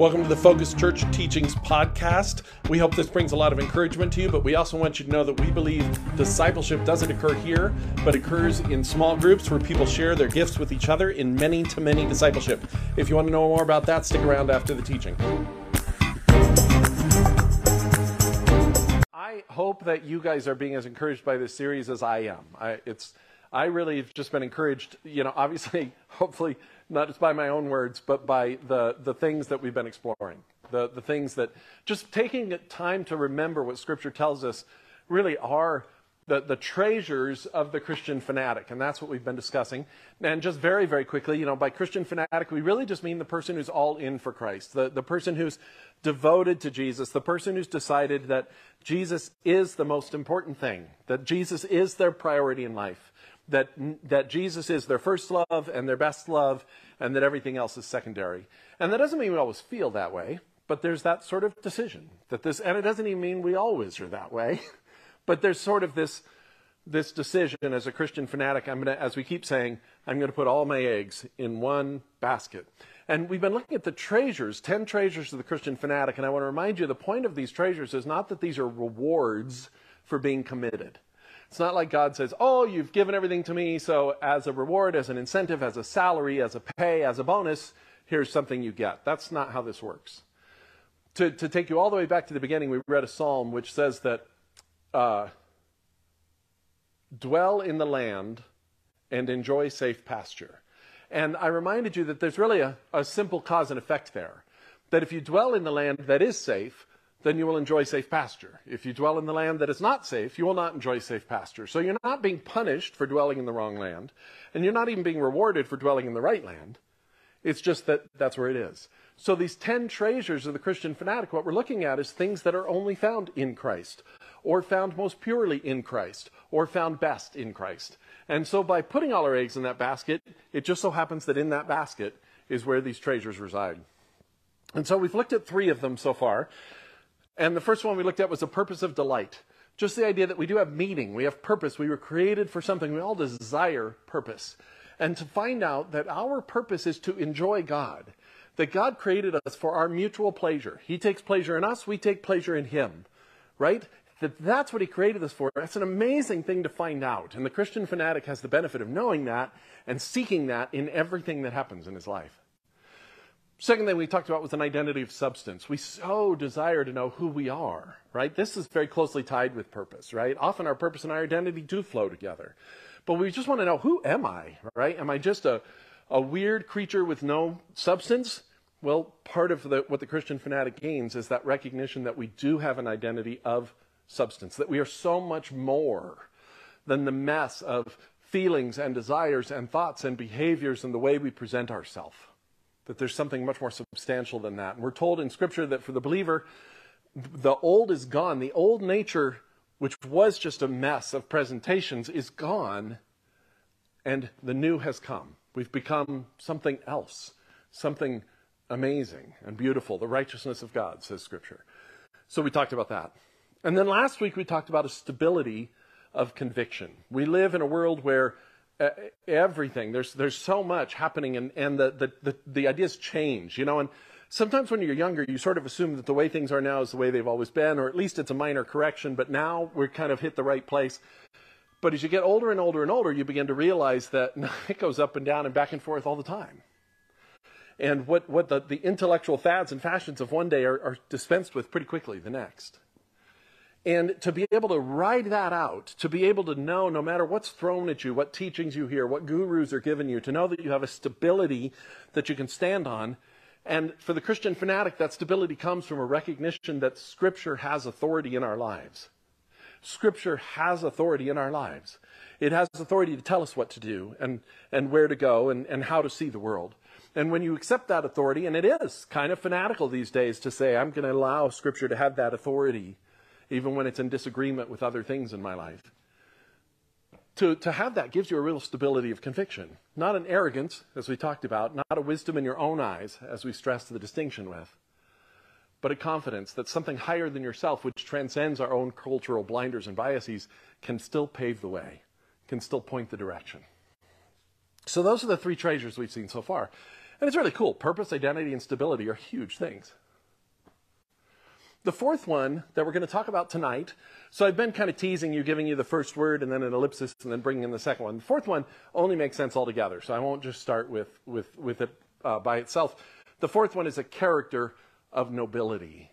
Welcome to the Focus Church Teachings Podcast. We hope this brings a lot of encouragement to you, but we also want you to know that we believe discipleship doesn't occur here, but occurs in small groups where people share their gifts with each other in many to many discipleship. If you want to know more about that, stick around after the teaching. I hope that you guys are being as encouraged by this series as I am. I, it's I really have just been encouraged, you know, obviously, hopefully, not just by my own words, but by the, the things that we've been exploring. The, the things that just taking time to remember what Scripture tells us really are the, the treasures of the Christian fanatic. And that's what we've been discussing. And just very, very quickly, you know, by Christian fanatic, we really just mean the person who's all in for Christ, the, the person who's devoted to Jesus, the person who's decided that Jesus is the most important thing, that Jesus is their priority in life that, that Jesus is their first love and their best love, and that everything else is secondary. And that doesn't mean we always feel that way, but there's that sort of decision that this, and it doesn't even mean we always are that way, but there's sort of this, this decision as a Christian fanatic. I'm going to, as we keep saying, I'm going to put all my eggs in one basket. And we've been looking at the treasures, 10 treasures of the Christian fanatic. And I want to remind you the point of these treasures is not that these are rewards for being committed. It's not like God says, Oh, you've given everything to me, so as a reward, as an incentive, as a salary, as a pay, as a bonus, here's something you get. That's not how this works. To, to take you all the way back to the beginning, we read a psalm which says that uh, dwell in the land and enjoy safe pasture. And I reminded you that there's really a, a simple cause and effect there. That if you dwell in the land that is safe, then you will enjoy safe pasture. If you dwell in the land that is not safe, you will not enjoy safe pasture. So you're not being punished for dwelling in the wrong land, and you're not even being rewarded for dwelling in the right land. It's just that that's where it is. So these 10 treasures of the Christian fanatic, what we're looking at is things that are only found in Christ, or found most purely in Christ, or found best in Christ. And so by putting all our eggs in that basket, it just so happens that in that basket is where these treasures reside. And so we've looked at three of them so far. And the first one we looked at was the purpose of delight. Just the idea that we do have meaning, we have purpose, we were created for something, we all desire purpose. And to find out that our purpose is to enjoy God, that God created us for our mutual pleasure. He takes pleasure in us, we take pleasure in Him, right? That that's what He created us for. That's an amazing thing to find out. And the Christian fanatic has the benefit of knowing that and seeking that in everything that happens in his life. Second thing we talked about was an identity of substance. We so desire to know who we are, right? This is very closely tied with purpose, right? Often our purpose and our identity do flow together. But we just want to know who am I, right? Am I just a, a weird creature with no substance? Well, part of the, what the Christian fanatic gains is that recognition that we do have an identity of substance, that we are so much more than the mess of feelings and desires and thoughts and behaviors and the way we present ourselves that there's something much more substantial than that. And we're told in Scripture that for the believer, the old is gone. The old nature, which was just a mess of presentations, is gone, and the new has come. We've become something else, something amazing and beautiful, the righteousness of God, says Scripture. So we talked about that. And then last week we talked about a stability of conviction. We live in a world where everything. There's there's so much happening, and and the, the the the ideas change, you know. And sometimes when you're younger, you sort of assume that the way things are now is the way they've always been, or at least it's a minor correction. But now we're kind of hit the right place. But as you get older and older and older, you begin to realize that it goes up and down and back and forth all the time. And what, what the, the intellectual fads and fashions of one day are, are dispensed with pretty quickly the next. And to be able to ride that out, to be able to know no matter what's thrown at you, what teachings you hear, what gurus are given you, to know that you have a stability that you can stand on. And for the Christian fanatic, that stability comes from a recognition that Scripture has authority in our lives. Scripture has authority in our lives. It has authority to tell us what to do and, and where to go and, and how to see the world. And when you accept that authority, and it is kind of fanatical these days to say, I'm going to allow Scripture to have that authority even when it's in disagreement with other things in my life. To, to have that gives you a real stability of conviction, not an arrogance, as we talked about, not a wisdom in your own eyes, as we stressed the distinction with, but a confidence that something higher than yourself, which transcends our own cultural blinders and biases, can still pave the way, can still point the direction. So, those are the three treasures we've seen so far. And it's really cool. Purpose, identity, and stability are huge things. The fourth one that we're going to talk about tonight, so I've been kind of teasing you, giving you the first word and then an ellipsis and then bringing in the second one. The fourth one only makes sense altogether, so I won't just start with, with, with it uh, by itself. The fourth one is a character of nobility.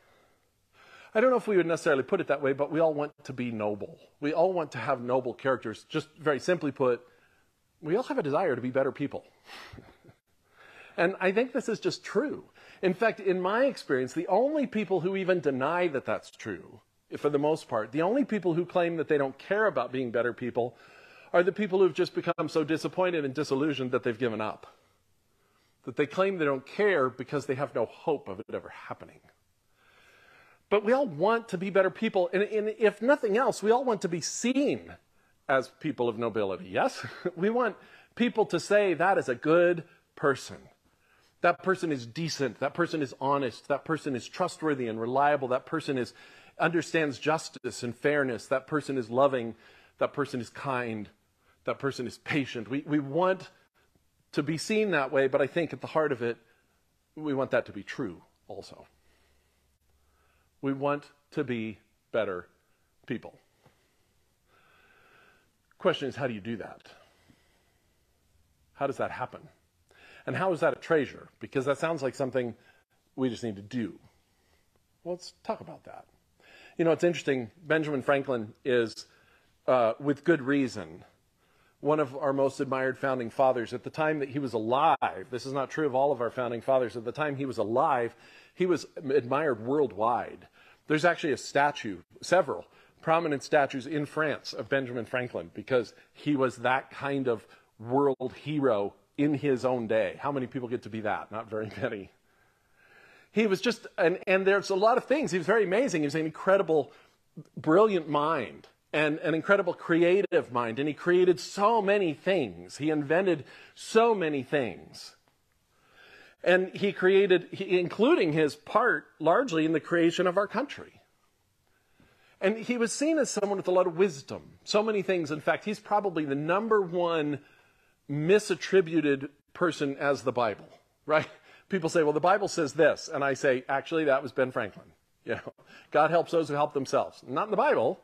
I don't know if we would necessarily put it that way, but we all want to be noble. We all want to have noble characters. Just very simply put, we all have a desire to be better people. and I think this is just true. In fact, in my experience, the only people who even deny that that's true, for the most part, the only people who claim that they don't care about being better people are the people who've just become so disappointed and disillusioned that they've given up. That they claim they don't care because they have no hope of it ever happening. But we all want to be better people. And, and if nothing else, we all want to be seen as people of nobility, yes? we want people to say that is a good person. That person is decent. That person is honest. That person is trustworthy and reliable. That person is understands justice and fairness. That person is loving. That person is kind. That person is patient. We, we want to be seen that way, but I think at the heart of it, we want that to be true also. We want to be better people. Question is, how do you do that? How does that happen? And how is that a treasure? Because that sounds like something we just need to do. Well, let's talk about that. You know, it's interesting. Benjamin Franklin is, uh, with good reason, one of our most admired founding fathers. At the time that he was alive, this is not true of all of our founding fathers, at the time he was alive, he was admired worldwide. There's actually a statue, several prominent statues in France of Benjamin Franklin because he was that kind of world hero in his own day. How many people get to be that? Not very many. He was just, and, and there's a lot of things. He was very amazing. He was an incredible, brilliant mind and an incredible creative mind. And he created so many things. He invented so many things. And he created, including his part largely in the creation of our country. And he was seen as someone with a lot of wisdom. So many things. In fact, he's probably the number one misattributed person as the Bible, right? People say, well, the Bible says this. And I say, actually, that was Ben Franklin. You know, God helps those who help themselves. Not in the Bible.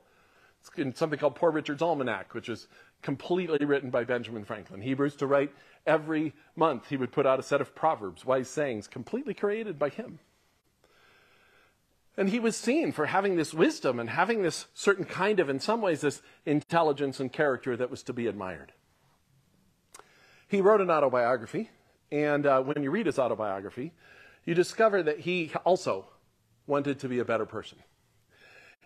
It's in something called Poor Richard's Almanac, which is completely written by Benjamin Franklin. Hebrews to write every month. He would put out a set of proverbs, wise sayings, completely created by him. And he was seen for having this wisdom and having this certain kind of, in some ways, this intelligence and character that was to be admired. He wrote an autobiography, and uh, when you read his autobiography, you discover that he also wanted to be a better person.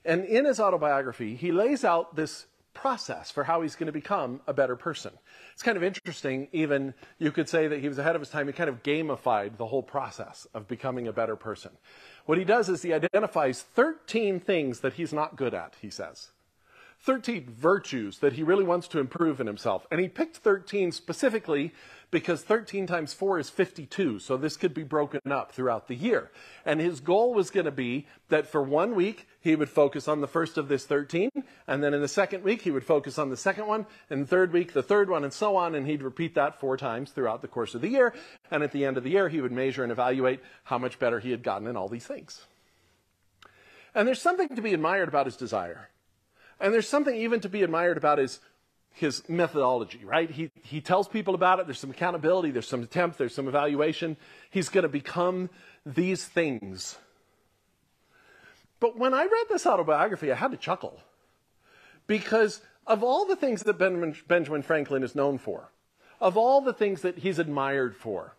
And in his autobiography, he lays out this process for how he's going to become a better person. It's kind of interesting, even you could say that he was ahead of his time. He kind of gamified the whole process of becoming a better person. What he does is he identifies 13 things that he's not good at, he says. 13 virtues that he really wants to improve in himself. And he picked 13 specifically because 13 times 4 is 52. So this could be broken up throughout the year. And his goal was going to be that for one week, he would focus on the first of this 13. And then in the second week, he would focus on the second one. And the third week, the third one, and so on. And he'd repeat that four times throughout the course of the year. And at the end of the year, he would measure and evaluate how much better he had gotten in all these things. And there's something to be admired about his desire. And there's something even to be admired about his, his methodology, right? He, he tells people about it. There's some accountability. There's some attempt. There's some evaluation. He's going to become these things. But when I read this autobiography, I had to chuckle. Because of all the things that Benjamin, Benjamin Franklin is known for, of all the things that he's admired for,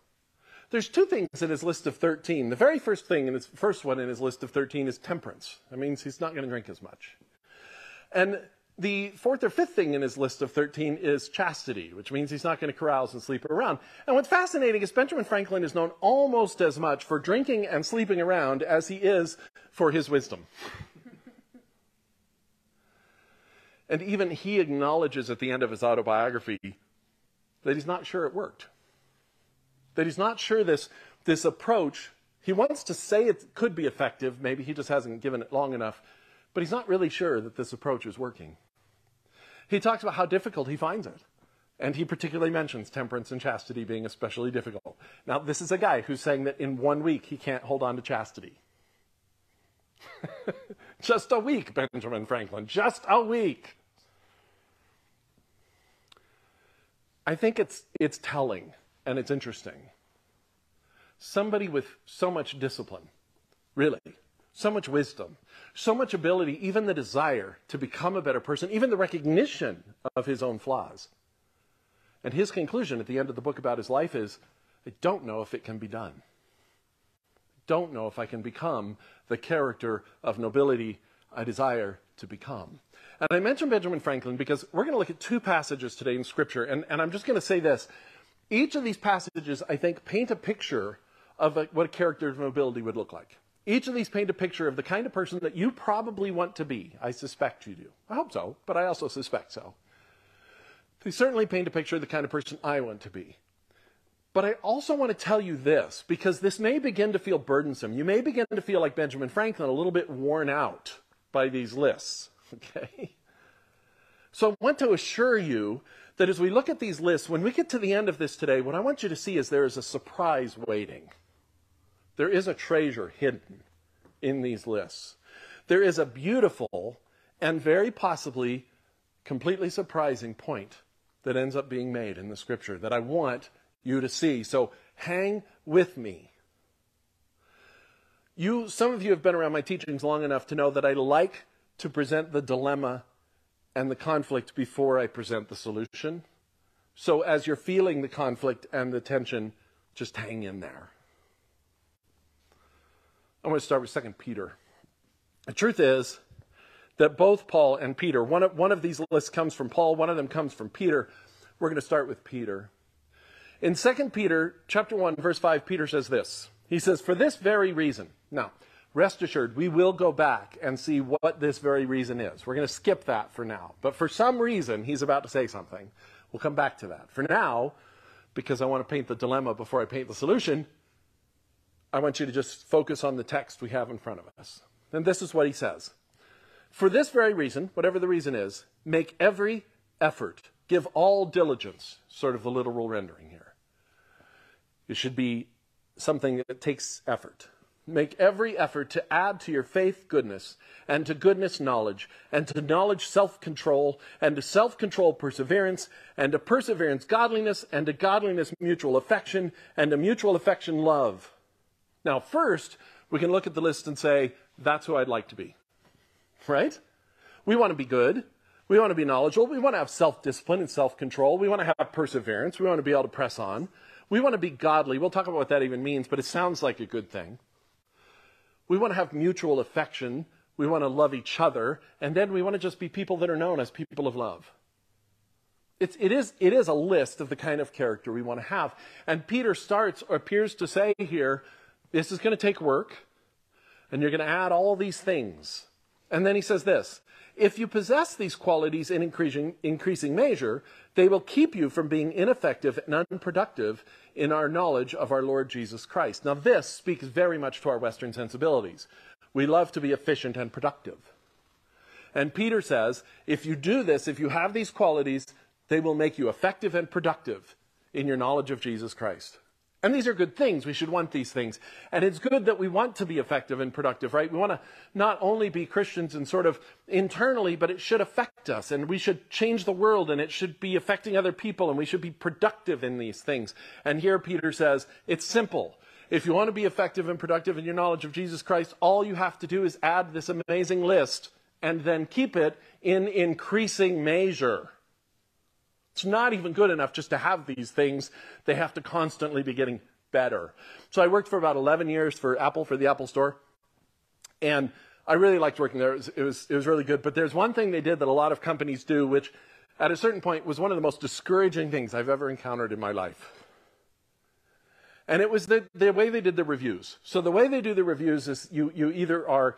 there's two things in his list of 13. The very first thing in his first one in his list of 13 is temperance. That means he's not going to drink as much. And the fourth or fifth thing in his list of 13 is chastity, which means he's not going to carouse and sleep around. And what's fascinating is Benjamin Franklin is known almost as much for drinking and sleeping around as he is for his wisdom. and even he acknowledges at the end of his autobiography that he's not sure it worked. That he's not sure this, this approach, he wants to say it could be effective, maybe he just hasn't given it long enough but he's not really sure that this approach is working. He talks about how difficult he finds it. And he particularly mentions temperance and chastity being especially difficult. Now, this is a guy who's saying that in one week he can't hold on to chastity. just a week, Benjamin Franklin, just a week. I think it's, it's telling and it's interesting. Somebody with so much discipline, really, so much wisdom, so much ability, even the desire to become a better person, even the recognition of his own flaws. And his conclusion at the end of the book about his life is I don't know if it can be done. Don't know if I can become the character of nobility I desire to become. And I mention Benjamin Franklin because we're going to look at two passages today in Scripture. And, and I'm just going to say this. Each of these passages, I think, paint a picture of a, what a character of nobility would look like. Each of these paint a picture of the kind of person that you probably want to be. I suspect you do. I hope so, but I also suspect so. They certainly paint a picture of the kind of person I want to be. But I also want to tell you this, because this may begin to feel burdensome. You may begin to feel like Benjamin Franklin, a little bit worn out by these lists. Okay? So I want to assure you that as we look at these lists, when we get to the end of this today, what I want you to see is there is a surprise waiting. There is a treasure hidden in these lists. There is a beautiful and very possibly completely surprising point that ends up being made in the scripture that I want you to see. So hang with me. You, some of you have been around my teachings long enough to know that I like to present the dilemma and the conflict before I present the solution. So as you're feeling the conflict and the tension, just hang in there. I'm going to start with 2 Peter. The truth is that both Paul and Peter, one of, one of these lists comes from Paul, one of them comes from Peter. We're going to start with Peter. In 2 Peter chapter 1 verse 5 Peter says this. He says for this very reason. Now, rest assured we will go back and see what this very reason is. We're going to skip that for now. But for some reason he's about to say something. We'll come back to that. For now, because I want to paint the dilemma before I paint the solution, I want you to just focus on the text we have in front of us. And this is what he says. For this very reason, whatever the reason is, make every effort, give all diligence, sort of the literal rendering here. It should be something that takes effort. Make every effort to add to your faith goodness, and to goodness knowledge, and to knowledge self control, and to self control perseverance, and to perseverance godliness, and to godliness mutual affection, and to mutual affection love now, first, we can look at the list and say, that's who I'd like to be. Right? We want to be good. We want to be knowledgeable. We want to have self discipline and self control. We want to have perseverance. We want to be able to press on. We want to be godly. We'll talk about what that even means, but it sounds like a good thing. We want to have mutual affection. We want to love each other. And then we want to just be people that are known as people of love. It's, it, is, it is a list of the kind of character we want to have. And Peter starts, or appears to say here, this is going to take work, and you're going to add all these things. And then he says this if you possess these qualities in increasing, increasing measure, they will keep you from being ineffective and unproductive in our knowledge of our Lord Jesus Christ. Now, this speaks very much to our Western sensibilities. We love to be efficient and productive. And Peter says, if you do this, if you have these qualities, they will make you effective and productive in your knowledge of Jesus Christ. And these are good things. We should want these things. And it's good that we want to be effective and productive, right? We want to not only be Christians and sort of internally, but it should affect us and we should change the world and it should be affecting other people and we should be productive in these things. And here Peter says, it's simple. If you want to be effective and productive in your knowledge of Jesus Christ, all you have to do is add this amazing list and then keep it in increasing measure. It's not even good enough just to have these things. They have to constantly be getting better. So I worked for about 11 years for Apple, for the Apple Store. And I really liked working there. It was, it was, it was really good. But there's one thing they did that a lot of companies do, which at a certain point was one of the most discouraging things I've ever encountered in my life. And it was the, the way they did the reviews. So the way they do the reviews is you, you either are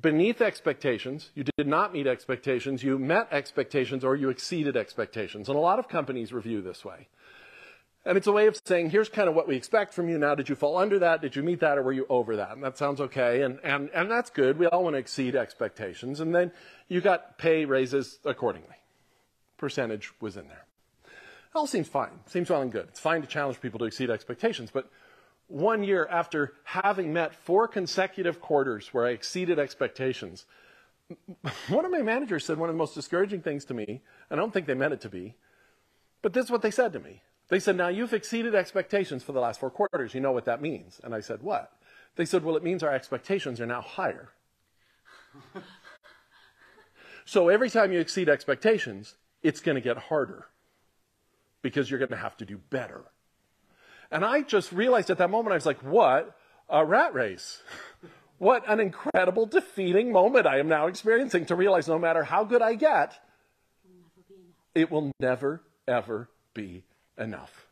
beneath expectations, you did not meet expectations, you met expectations, or you exceeded expectations. And a lot of companies review this way. And it's a way of saying, here's kind of what we expect from you now. Did you fall under that? Did you meet that? Or were you over that? And that sounds okay. And, and, and that's good. We all want to exceed expectations. And then you got pay raises accordingly. Percentage was in there. all seems fine, seems well and good. It's fine to challenge people to exceed expectations, but one year after having met four consecutive quarters where I exceeded expectations, one of my managers said one of the most discouraging things to me, and I don't think they meant it to be, but this is what they said to me. They said, Now you've exceeded expectations for the last four quarters. You know what that means. And I said, What? They said, Well, it means our expectations are now higher. so every time you exceed expectations, it's going to get harder because you're going to have to do better. And I just realized at that moment, I was like, What a rat race. What an incredible defeating moment I am now experiencing to realize no matter how good I get, it will never, ever be enough.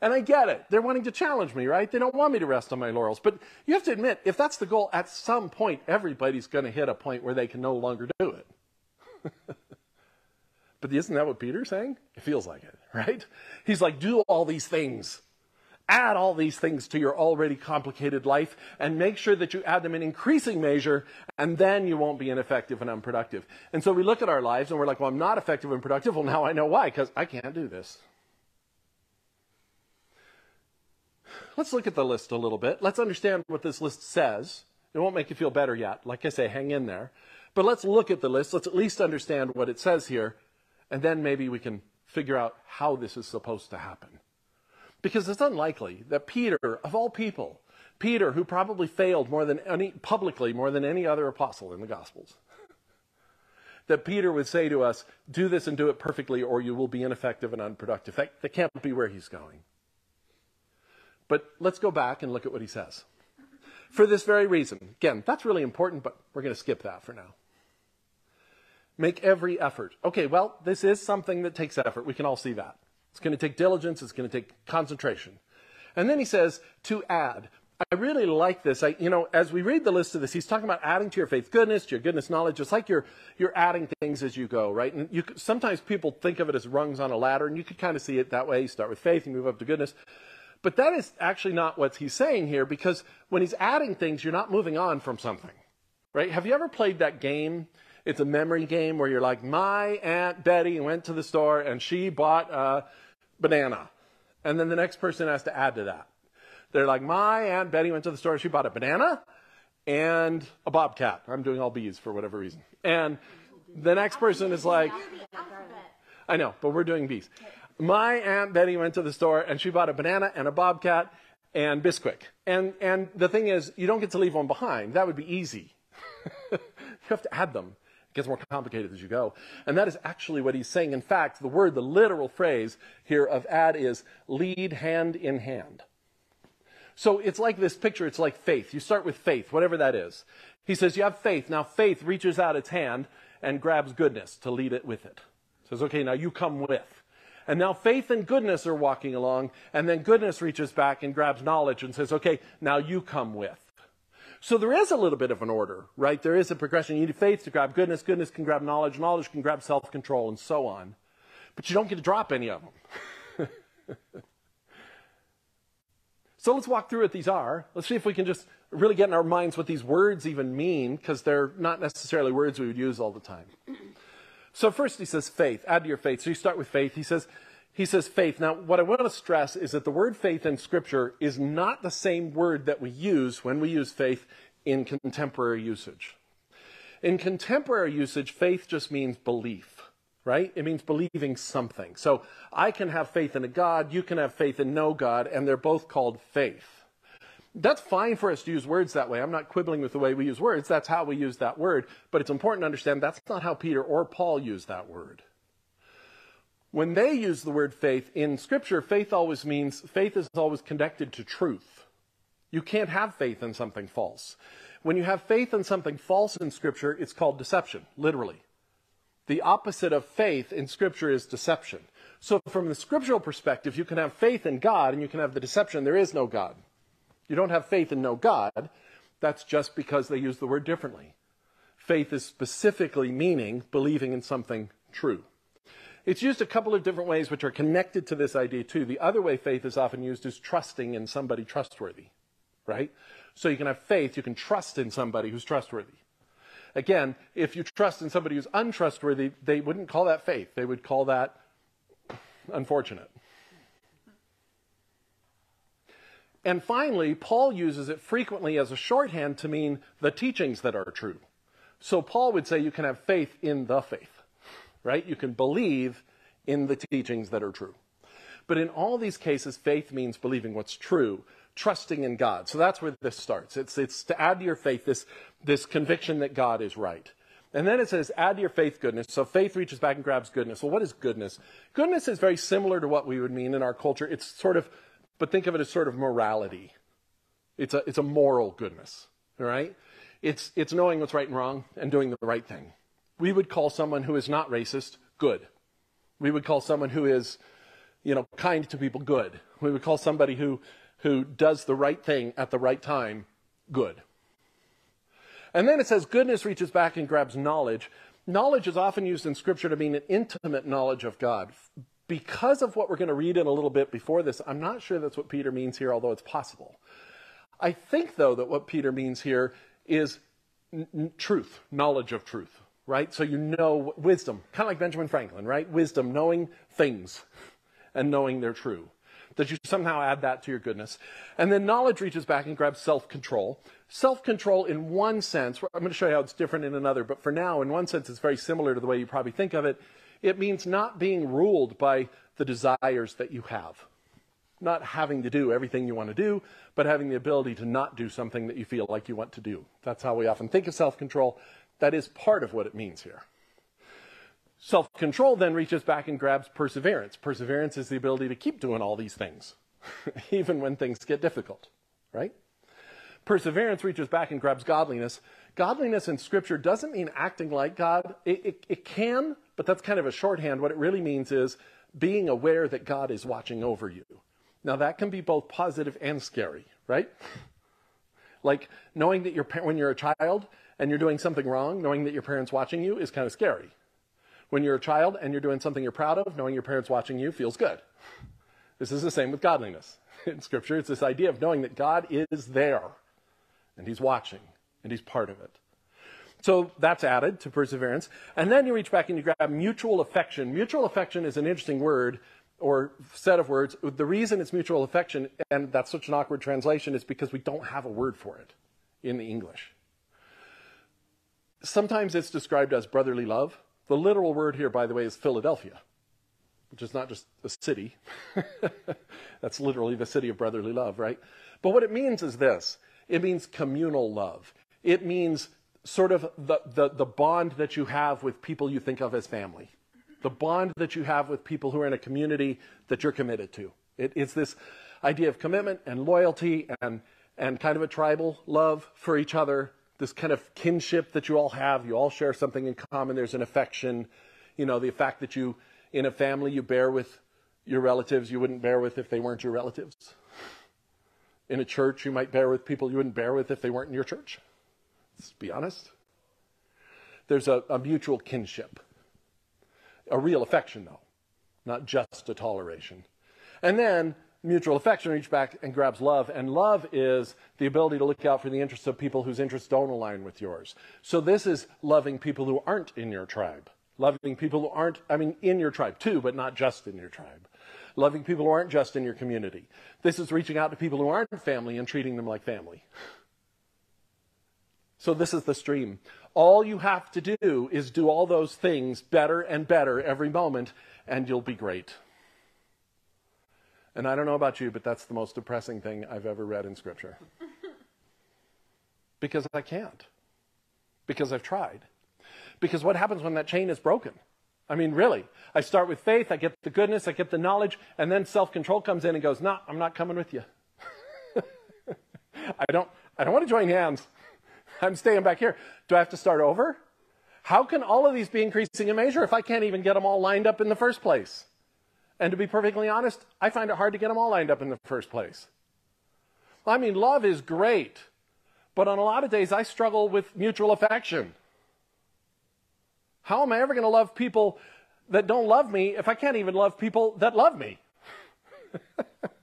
And I get it. They're wanting to challenge me, right? They don't want me to rest on my laurels. But you have to admit, if that's the goal, at some point, everybody's going to hit a point where they can no longer do it. but isn't that what Peter's saying? It feels like it, right? He's like, do all these things. Add all these things to your already complicated life and make sure that you add them in increasing measure, and then you won't be ineffective and unproductive. And so we look at our lives and we're like, well, I'm not effective and productive. Well, now I know why, because I can't do this. Let's look at the list a little bit. Let's understand what this list says. It won't make you feel better yet. Like I say, hang in there. But let's look at the list. Let's at least understand what it says here, and then maybe we can figure out how this is supposed to happen. Because it's unlikely that Peter, of all people, Peter, who probably failed more than any, publicly more than any other apostle in the Gospels, that Peter would say to us, do this and do it perfectly, or you will be ineffective and unproductive. That, that can't be where he's going. But let's go back and look at what he says. For this very reason, again, that's really important, but we're going to skip that for now. Make every effort. Okay, well, this is something that takes effort. We can all see that. It's going to take diligence, it's going to take concentration. And then he says to add. I really like this. I, you know, as we read the list of this, he's talking about adding to your faith goodness, to your goodness knowledge. It's like you're, you're adding things as you go, right? And you, sometimes people think of it as rungs on a ladder, and you could kind of see it that way. You start with faith, you move up to goodness. But that is actually not what he's saying here, because when he's adding things, you're not moving on from something, right? Have you ever played that game? It's a memory game where you're like, my Aunt Betty went to the store and she bought a banana. And then the next person has to add to that. They're like, my Aunt Betty went to the store, she bought a banana and a bobcat. I'm doing all bees for whatever reason. And the next person is like, I know, but we're doing bees. My Aunt Betty went to the store and she bought a banana and a bobcat and Bisquick. And, and the thing is, you don't get to leave one behind. That would be easy. you have to add them. It gets more complicated as you go. And that is actually what he's saying. In fact, the word, the literal phrase here of add is lead hand in hand. So it's like this picture, it's like faith. You start with faith, whatever that is. He says you have faith. Now faith reaches out its hand and grabs goodness to lead it with it. Says, okay, now you come with. And now faith and goodness are walking along, and then goodness reaches back and grabs knowledge and says, okay, now you come with. So there is a little bit of an order, right? There is a progression. You need faith to grab goodness, goodness can grab knowledge, knowledge can grab self control, and so on. But you don't get to drop any of them. so let's walk through what these are. Let's see if we can just really get in our minds what these words even mean, because they're not necessarily words we would use all the time. So first he says faith, add to your faith. So you start with faith. He says, he says faith. Now, what I want to stress is that the word faith in Scripture is not the same word that we use when we use faith in contemporary usage. In contemporary usage, faith just means belief, right? It means believing something. So I can have faith in a God, you can have faith in no God, and they're both called faith. That's fine for us to use words that way. I'm not quibbling with the way we use words. That's how we use that word. But it's important to understand that's not how Peter or Paul use that word. When they use the word faith in Scripture, faith always means faith is always connected to truth. You can't have faith in something false. When you have faith in something false in Scripture, it's called deception, literally. The opposite of faith in Scripture is deception. So, from the scriptural perspective, you can have faith in God and you can have the deception there is no God. You don't have faith in no God. That's just because they use the word differently. Faith is specifically meaning believing in something true. It's used a couple of different ways which are connected to this idea too. The other way faith is often used is trusting in somebody trustworthy, right? So you can have faith, you can trust in somebody who's trustworthy. Again, if you trust in somebody who's untrustworthy, they wouldn't call that faith. They would call that unfortunate. And finally, Paul uses it frequently as a shorthand to mean the teachings that are true. So Paul would say you can have faith in the faith, right? You can believe in the teachings that are true. But in all these cases, faith means believing what's true, trusting in God. So that's where this starts. It's, it's to add to your faith this, this conviction that God is right. And then it says, add to your faith goodness. So faith reaches back and grabs goodness. Well, what is goodness? Goodness is very similar to what we would mean in our culture. It's sort of, but think of it as sort of morality. It's a, it's a moral goodness, all right? It's, it's knowing what's right and wrong and doing the right thing. We would call someone who is not racist good. We would call someone who is you know, kind to people good. We would call somebody who, who does the right thing at the right time good. And then it says goodness reaches back and grabs knowledge. Knowledge is often used in Scripture to mean an intimate knowledge of God. Because of what we're going to read in a little bit before this, I'm not sure that's what Peter means here, although it's possible. I think, though, that what Peter means here is n- truth, knowledge of truth, right? So you know wisdom, kind of like Benjamin Franklin, right? Wisdom, knowing things, and knowing they're true. That you somehow add that to your goodness. And then knowledge reaches back and grabs self control. Self control, in one sense, I'm going to show you how it's different in another, but for now, in one sense, it's very similar to the way you probably think of it. It means not being ruled by the desires that you have. Not having to do everything you want to do, but having the ability to not do something that you feel like you want to do. That's how we often think of self control. That is part of what it means here. Self control then reaches back and grabs perseverance. Perseverance is the ability to keep doing all these things, even when things get difficult, right? Perseverance reaches back and grabs godliness. Godliness in Scripture doesn't mean acting like God. It, it, it, can, but that's kind of a shorthand. What it really means is being aware that God is watching over you. Now, that can be both positive and scary, right? like knowing that your, when you're a child and you're doing something wrong, knowing that your parents watching you is kind of scary. When you're a child and you're doing something you're proud of, knowing your parents watching you feels good. This is the same with godliness. In Scripture, it's this idea of knowing that God is there and He's watching and He's part of it. So that's added to perseverance. And then you reach back and you grab mutual affection. Mutual affection is an interesting word or set of words. The reason it's mutual affection, and that's such an awkward translation, is because we don't have a word for it in the English. Sometimes it's described as brotherly love. The literal word here, by the way, is Philadelphia, which is not just a city. That's literally the city of brotherly love, right? But what it means is this it means communal love. It means sort of the, the, the bond that you have with people you think of as family, the bond that you have with people who are in a community that you're committed to. It, it's this idea of commitment and loyalty and, and kind of a tribal love for each other this kind of kinship that you all have. You all share something in common. There's an affection. You know, the fact that you, in a family, you bear with your relatives you wouldn't bear with if they weren't your relatives. In a church, you might bear with people you wouldn't bear with if they weren't in your church. Let's be honest. There's a, a mutual kinship, a real affection, though, not just a toleration. And then mutual affection reach back and grabs love. And love is the ability to look out for the interests of people whose interests don't align with yours. So this is loving people who aren't in your tribe. Loving people who aren't, I mean, in your tribe too, but not just in your tribe. Loving people who aren't just in your community. This is reaching out to people who aren't family and treating them like family. So this is the stream. All you have to do is do all those things better and better every moment, and you'll be great. And I don't know about you, but that's the most depressing thing I've ever read in Scripture. because I can't. Because I've tried. Because what happens when that chain is broken? I mean, really. I start with faith, I get the goodness, I get the knowledge, and then self control comes in and goes, No, I'm not coming with you. I don't I don't want to join hands. I'm staying back here. Do I have to start over? How can all of these be increasing in measure if I can't even get them all lined up in the first place? And to be perfectly honest, I find it hard to get them all lined up in the first place. I mean, love is great, but on a lot of days I struggle with mutual affection. How am I ever going to love people that don't love me if I can't even love people that love me?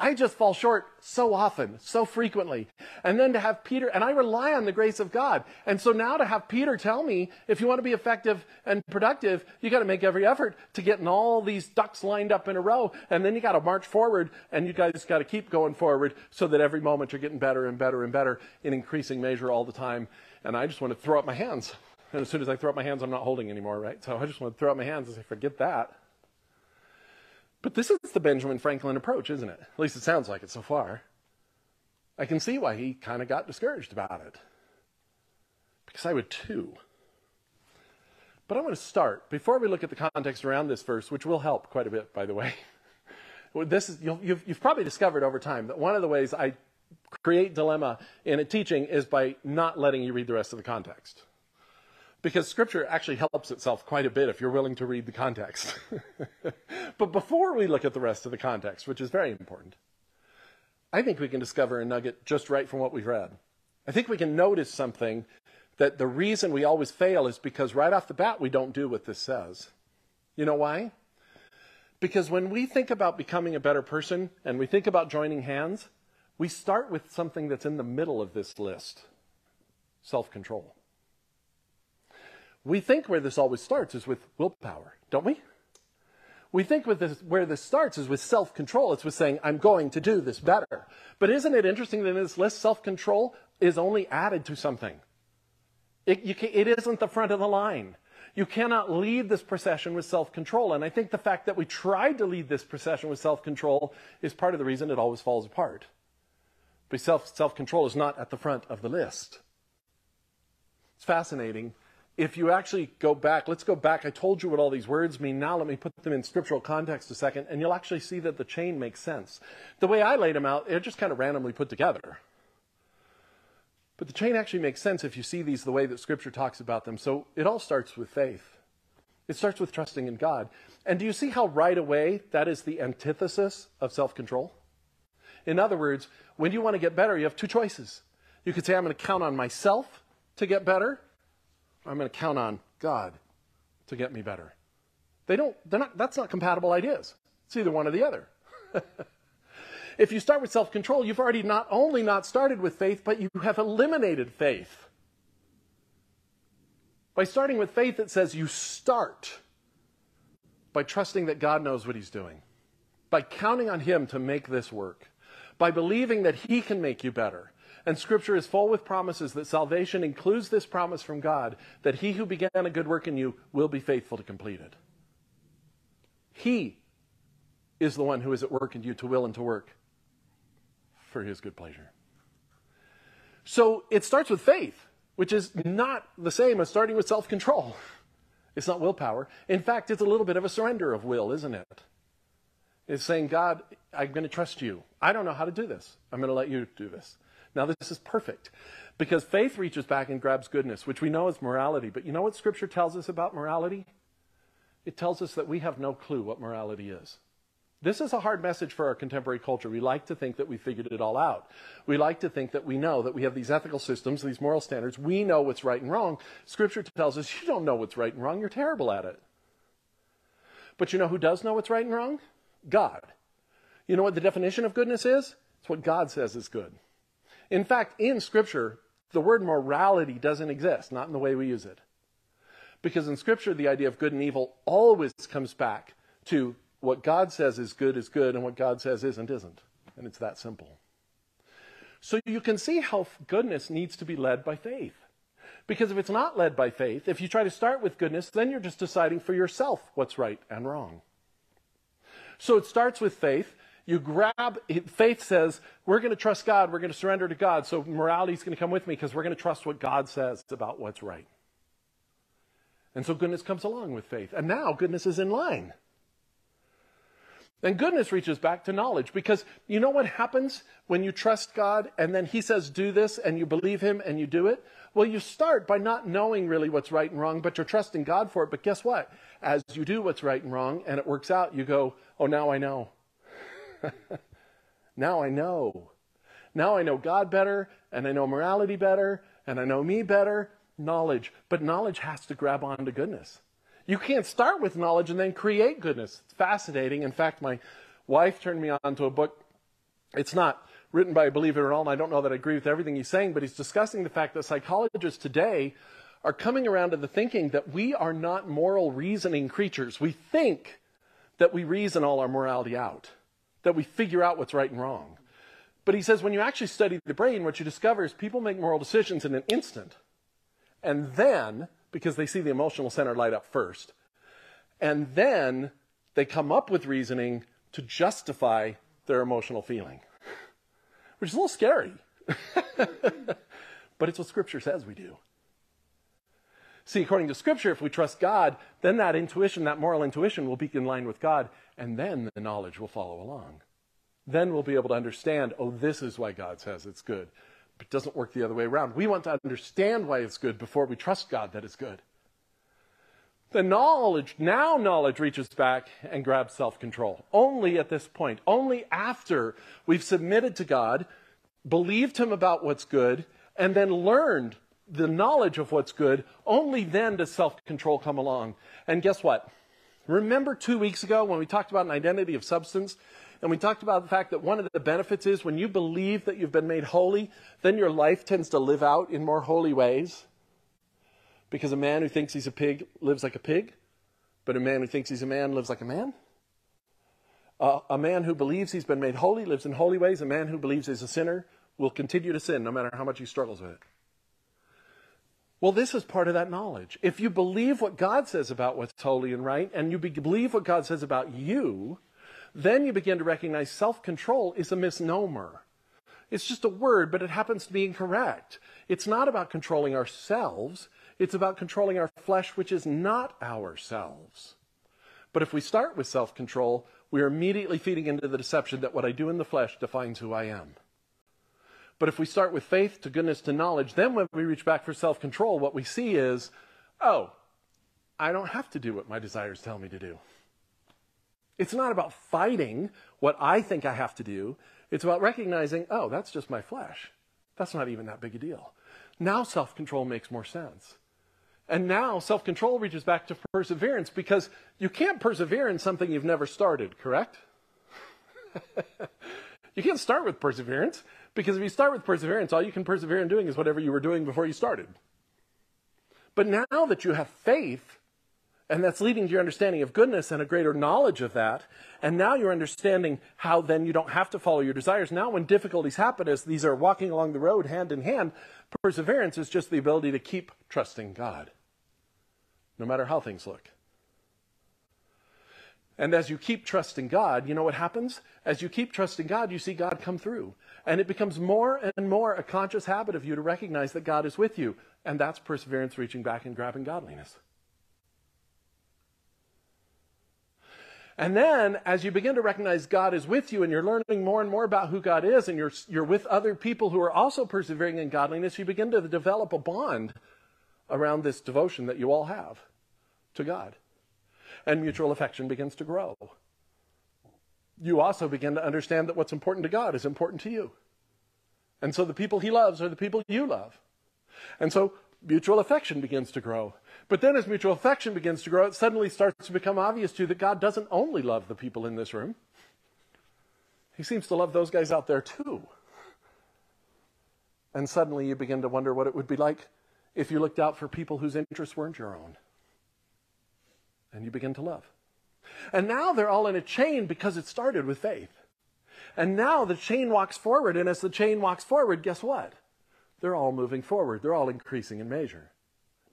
I just fall short so often, so frequently. And then to have Peter, and I rely on the grace of God. And so now to have Peter tell me, if you want to be effective and productive, you got to make every effort to getting all these ducks lined up in a row. And then you got to march forward and you guys got to keep going forward so that every moment you're getting better and better and better in increasing measure all the time. And I just want to throw up my hands. And as soon as I throw up my hands, I'm not holding anymore, right? So I just want to throw up my hands and say, forget that. But this is the Benjamin Franklin approach, isn't it? At least it sounds like it so far. I can see why he kind of got discouraged about it. Because I would too. But I want to start, before we look at the context around this verse, which will help quite a bit, by the way. this is, you've, you've probably discovered over time that one of the ways I create dilemma in a teaching is by not letting you read the rest of the context because scripture actually helps itself quite a bit if you're willing to read the context. but before we look at the rest of the context, which is very important, I think we can discover a nugget just right from what we've read. I think we can notice something that the reason we always fail is because right off the bat we don't do what this says. You know why? Because when we think about becoming a better person and we think about joining hands, we start with something that's in the middle of this list self control. We think where this always starts is with willpower, don't we? We think with this, where this starts is with self control. It's with saying, I'm going to do this better. But isn't it interesting that in this list, self control is only added to something? It, it isn't the front of the line. You cannot lead this procession with self control. And I think the fact that we tried to lead this procession with self control is part of the reason it always falls apart. But self control is not at the front of the list. It's fascinating if you actually go back, let's go back. I told you what all these words mean. Now let me put them in scriptural context a second, and you'll actually see that the chain makes sense. The way I laid them out, they're just kind of randomly put together. But the chain actually makes sense if you see these the way that scripture talks about them. So it all starts with faith. It starts with trusting in God. And do you see how right away that is the antithesis of self control? In other words, when you want to get better, you have two choices. You could say, I'm going to count on myself to get better, I'm going to count on God to get me better. They don't, they're not, that's not compatible ideas. It's either one or the other. if you start with self control, you've already not only not started with faith, but you have eliminated faith. By starting with faith, it says you start by trusting that God knows what He's doing, by counting on Him to make this work, by believing that He can make you better, and Scripture is full with promises that salvation includes this promise from God that he who began a good work in you will be faithful to complete it. He is the one who is at work in you to will and to work for his good pleasure. So it starts with faith, which is not the same as starting with self control. It's not willpower. In fact, it's a little bit of a surrender of will, isn't it? It's saying, God, I'm going to trust you. I don't know how to do this. I'm going to let you do this. Now, this is perfect because faith reaches back and grabs goodness, which we know is morality. But you know what Scripture tells us about morality? It tells us that we have no clue what morality is. This is a hard message for our contemporary culture. We like to think that we figured it all out. We like to think that we know that we have these ethical systems, these moral standards. We know what's right and wrong. Scripture tells us you don't know what's right and wrong. You're terrible at it. But you know who does know what's right and wrong? God. You know what the definition of goodness is? It's what God says is good. In fact, in Scripture, the word morality doesn't exist, not in the way we use it. Because in Scripture, the idea of good and evil always comes back to what God says is good is good and what God says isn't, isn't. And it's that simple. So you can see how goodness needs to be led by faith. Because if it's not led by faith, if you try to start with goodness, then you're just deciding for yourself what's right and wrong. So it starts with faith, you grab, faith says, we're going to trust God, we're going to surrender to God, so morality is going to come with me because we're going to trust what God says about what's right. And so goodness comes along with faith. And now goodness is in line. And goodness reaches back to knowledge because you know what happens when you trust God and then He says, do this, and you believe Him and you do it? Well, you start by not knowing really what's right and wrong, but you're trusting God for it. But guess what? As you do what's right and wrong and it works out, you go, oh, now I know. now I know. Now I know God better, and I know morality better, and I know me better. Knowledge. But knowledge has to grab onto goodness. You can't start with knowledge and then create goodness. It's fascinating. In fact, my wife turned me on to a book It's not written by a believer at all, and I don't know that I agree with everything he's saying, but he's discussing the fact that psychologists today are coming around to the thinking that we are not moral reasoning creatures. We think that we reason all our morality out, that we figure out what's right and wrong. But he says when you actually study the brain, what you discover is people make moral decisions in an instant. And then, because they see the emotional center light up first, and then they come up with reasoning to justify their emotional feeling, which is a little scary. but it's what Scripture says we do. See, according to Scripture, if we trust God, then that intuition, that moral intuition, will be in line with God, and then the knowledge will follow along. Then we'll be able to understand, oh, this is why God says it's good. But it doesn't work the other way around. We want to understand why it's good before we trust God that it's good. The knowledge, now knowledge reaches back and grabs self control. Only at this point, only after we've submitted to God, believed Him about what's good, and then learned the knowledge of what's good, only then does self control come along. And guess what? Remember two weeks ago when we talked about an identity of substance? And we talked about the fact that one of the benefits is when you believe that you've been made holy, then your life tends to live out in more holy ways. Because a man who thinks he's a pig lives like a pig, but a man who thinks he's a man lives like a man. Uh, a man who believes he's been made holy lives in holy ways. A man who believes he's a sinner will continue to sin no matter how much he struggles with it. Well, this is part of that knowledge. If you believe what God says about what's holy and right, and you believe what God says about you, then you begin to recognize self control is a misnomer. It's just a word, but it happens to be incorrect. It's not about controlling ourselves, it's about controlling our flesh, which is not ourselves. But if we start with self control, we are immediately feeding into the deception that what I do in the flesh defines who I am. But if we start with faith to goodness to knowledge, then when we reach back for self control, what we see is, oh, I don't have to do what my desires tell me to do. It's not about fighting what I think I have to do. It's about recognizing, oh, that's just my flesh. That's not even that big a deal. Now self control makes more sense. And now self control reaches back to perseverance because you can't persevere in something you've never started, correct? you can't start with perseverance because if you start with perseverance, all you can persevere in doing is whatever you were doing before you started. But now that you have faith, and that's leading to your understanding of goodness and a greater knowledge of that. And now you're understanding how then you don't have to follow your desires. Now, when difficulties happen, as these are walking along the road hand in hand, perseverance is just the ability to keep trusting God, no matter how things look. And as you keep trusting God, you know what happens? As you keep trusting God, you see God come through. And it becomes more and more a conscious habit of you to recognize that God is with you. And that's perseverance reaching back and grabbing godliness. And then, as you begin to recognize God is with you and you're learning more and more about who God is, and you're, you're with other people who are also persevering in godliness, you begin to develop a bond around this devotion that you all have to God. And mutual affection begins to grow. You also begin to understand that what's important to God is important to you. And so the people he loves are the people you love. And so mutual affection begins to grow. But then as mutual affection begins to grow, it suddenly starts to become obvious to you that God doesn't only love the people in this room. He seems to love those guys out there too. And suddenly you begin to wonder what it would be like if you looked out for people whose interests weren't your own. And you begin to love. And now they're all in a chain because it started with faith. And now the chain walks forward, and as the chain walks forward, guess what? They're all moving forward. They're all increasing in measure.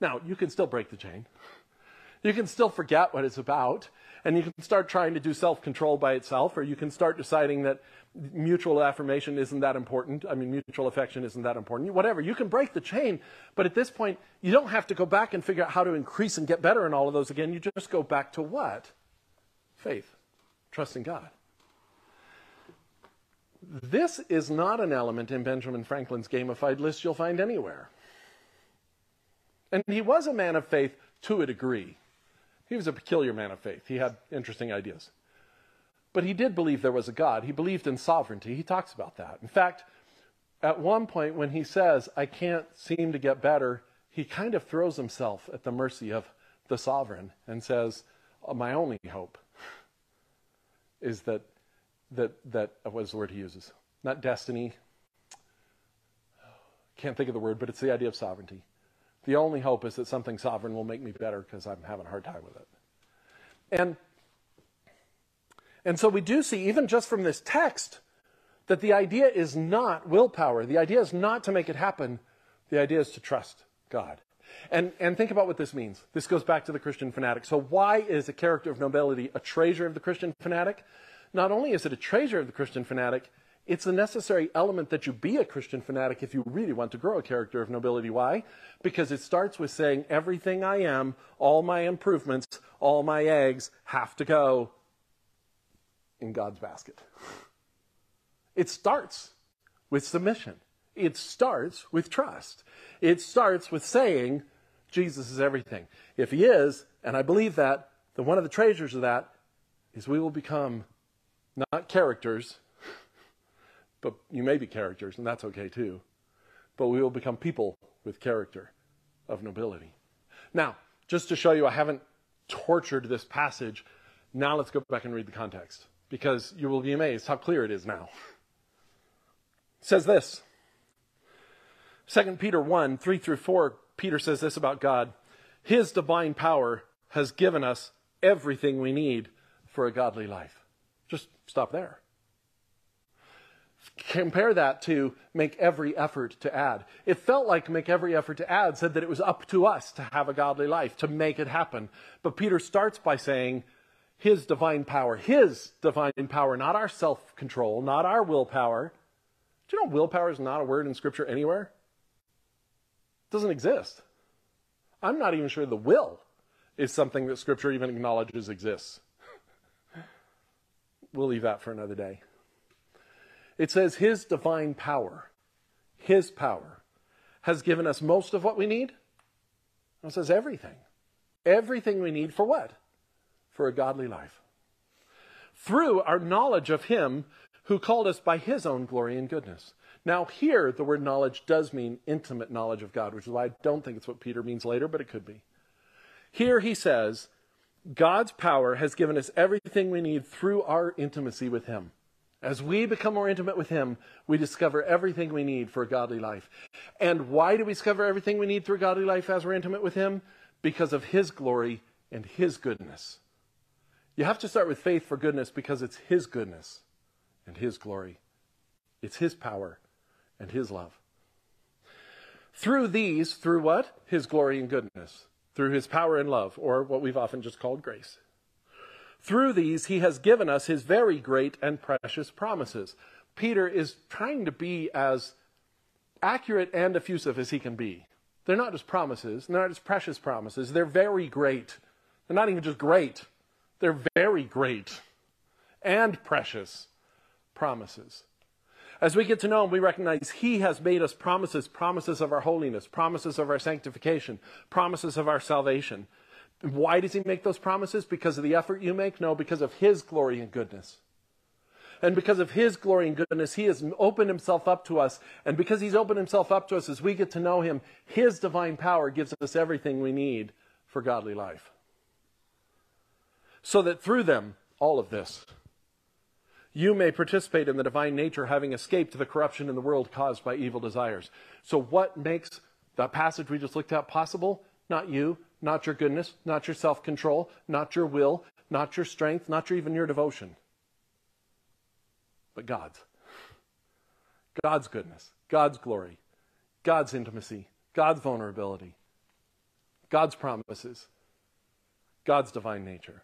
Now, you can still break the chain. You can still forget what it's about, and you can start trying to do self control by itself, or you can start deciding that mutual affirmation isn't that important. I mean, mutual affection isn't that important. Whatever. You can break the chain, but at this point, you don't have to go back and figure out how to increase and get better in all of those again. You just go back to what? Faith, trusting God. This is not an element in Benjamin Franklin's gamified list you'll find anywhere. And he was a man of faith to a degree. He was a peculiar man of faith. He had interesting ideas. But he did believe there was a God. He believed in sovereignty. He talks about that. In fact, at one point when he says, I can't seem to get better, he kind of throws himself at the mercy of the sovereign and says, uh, My only hope is that, that, that uh, what is the word he uses, not destiny. Can't think of the word, but it's the idea of sovereignty. The only hope is that something sovereign will make me better because I'm having a hard time with it. And, and so we do see, even just from this text, that the idea is not willpower. The idea is not to make it happen. The idea is to trust God. And, and think about what this means. This goes back to the Christian fanatic. So, why is a character of nobility a treasure of the Christian fanatic? Not only is it a treasure of the Christian fanatic, it's a necessary element that you be a Christian fanatic if you really want to grow a character of nobility. Why? Because it starts with saying, everything I am, all my improvements, all my eggs have to go in God's basket. It starts with submission. It starts with trust. It starts with saying, Jesus is everything. If he is, and I believe that, then one of the treasures of that is we will become not characters, but you may be characters, and that's okay too, but we will become people with character of nobility. Now, just to show you I haven't tortured this passage, now let's go back and read the context, because you will be amazed how clear it is now. It says this 2 Peter 1 3 through 4, Peter says this about God His divine power has given us everything we need for a godly life. Just stop there. Compare that to make every effort to add. It felt like make every effort to add said that it was up to us to have a godly life, to make it happen. But Peter starts by saying, His divine power, His divine power, not our self control, not our willpower. Do you know willpower is not a word in Scripture anywhere? It doesn't exist. I'm not even sure the will is something that Scripture even acknowledges exists. we'll leave that for another day. It says, His divine power, His power, has given us most of what we need. It says everything. Everything we need for what? For a godly life. Through our knowledge of Him who called us by His own glory and goodness. Now, here, the word knowledge does mean intimate knowledge of God, which is why I don't think it's what Peter means later, but it could be. Here he says, God's power has given us everything we need through our intimacy with Him. As we become more intimate with Him, we discover everything we need for a godly life. And why do we discover everything we need through a godly life as we're intimate with Him? Because of His glory and His goodness. You have to start with faith for goodness because it's His goodness and His glory. It's His power and his love. Through these, through what? His glory and goodness. Through his power and love, or what we've often just called grace. Through these, he has given us his very great and precious promises. Peter is trying to be as accurate and effusive as he can be. They're not just promises, they're not just precious promises, they're very great. They're not even just great, they're very great and precious promises. As we get to know him, we recognize he has made us promises, promises of our holiness, promises of our sanctification, promises of our salvation. Why does he make those promises? Because of the effort you make? No, because of his glory and goodness. And because of his glory and goodness, he has opened himself up to us. And because he's opened himself up to us as we get to know him, his divine power gives us everything we need for godly life. So that through them, all of this, you may participate in the divine nature, having escaped the corruption in the world caused by evil desires. So, what makes that passage we just looked at possible? Not you, not your goodness, not your self control, not your will, not your strength, not your, even your devotion, but God's. God's goodness, God's glory, God's intimacy, God's vulnerability, God's promises, God's divine nature.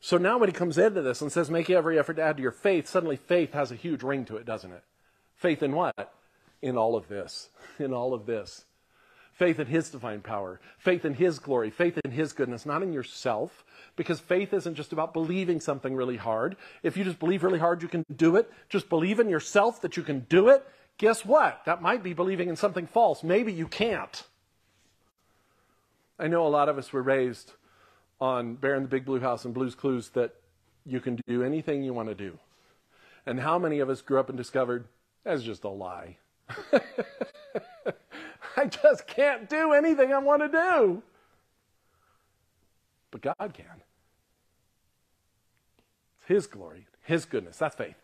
So now when he comes into this and says, make every effort to add to your faith, suddenly faith has a huge ring to it, doesn't it? Faith in what? In all of this. In all of this. Faith in his divine power. Faith in his glory. Faith in his goodness, not in yourself. Because faith isn't just about believing something really hard. If you just believe really hard, you can do it. Just believe in yourself that you can do it. Guess what? That might be believing in something false. Maybe you can't. I know a lot of us were raised on Bear in the Big Blue House and Blues Clues that you can do anything you want to do. And how many of us grew up and discovered that's just a lie? I just can't do anything I want to do. But God can. It's His glory, His goodness. That's faith.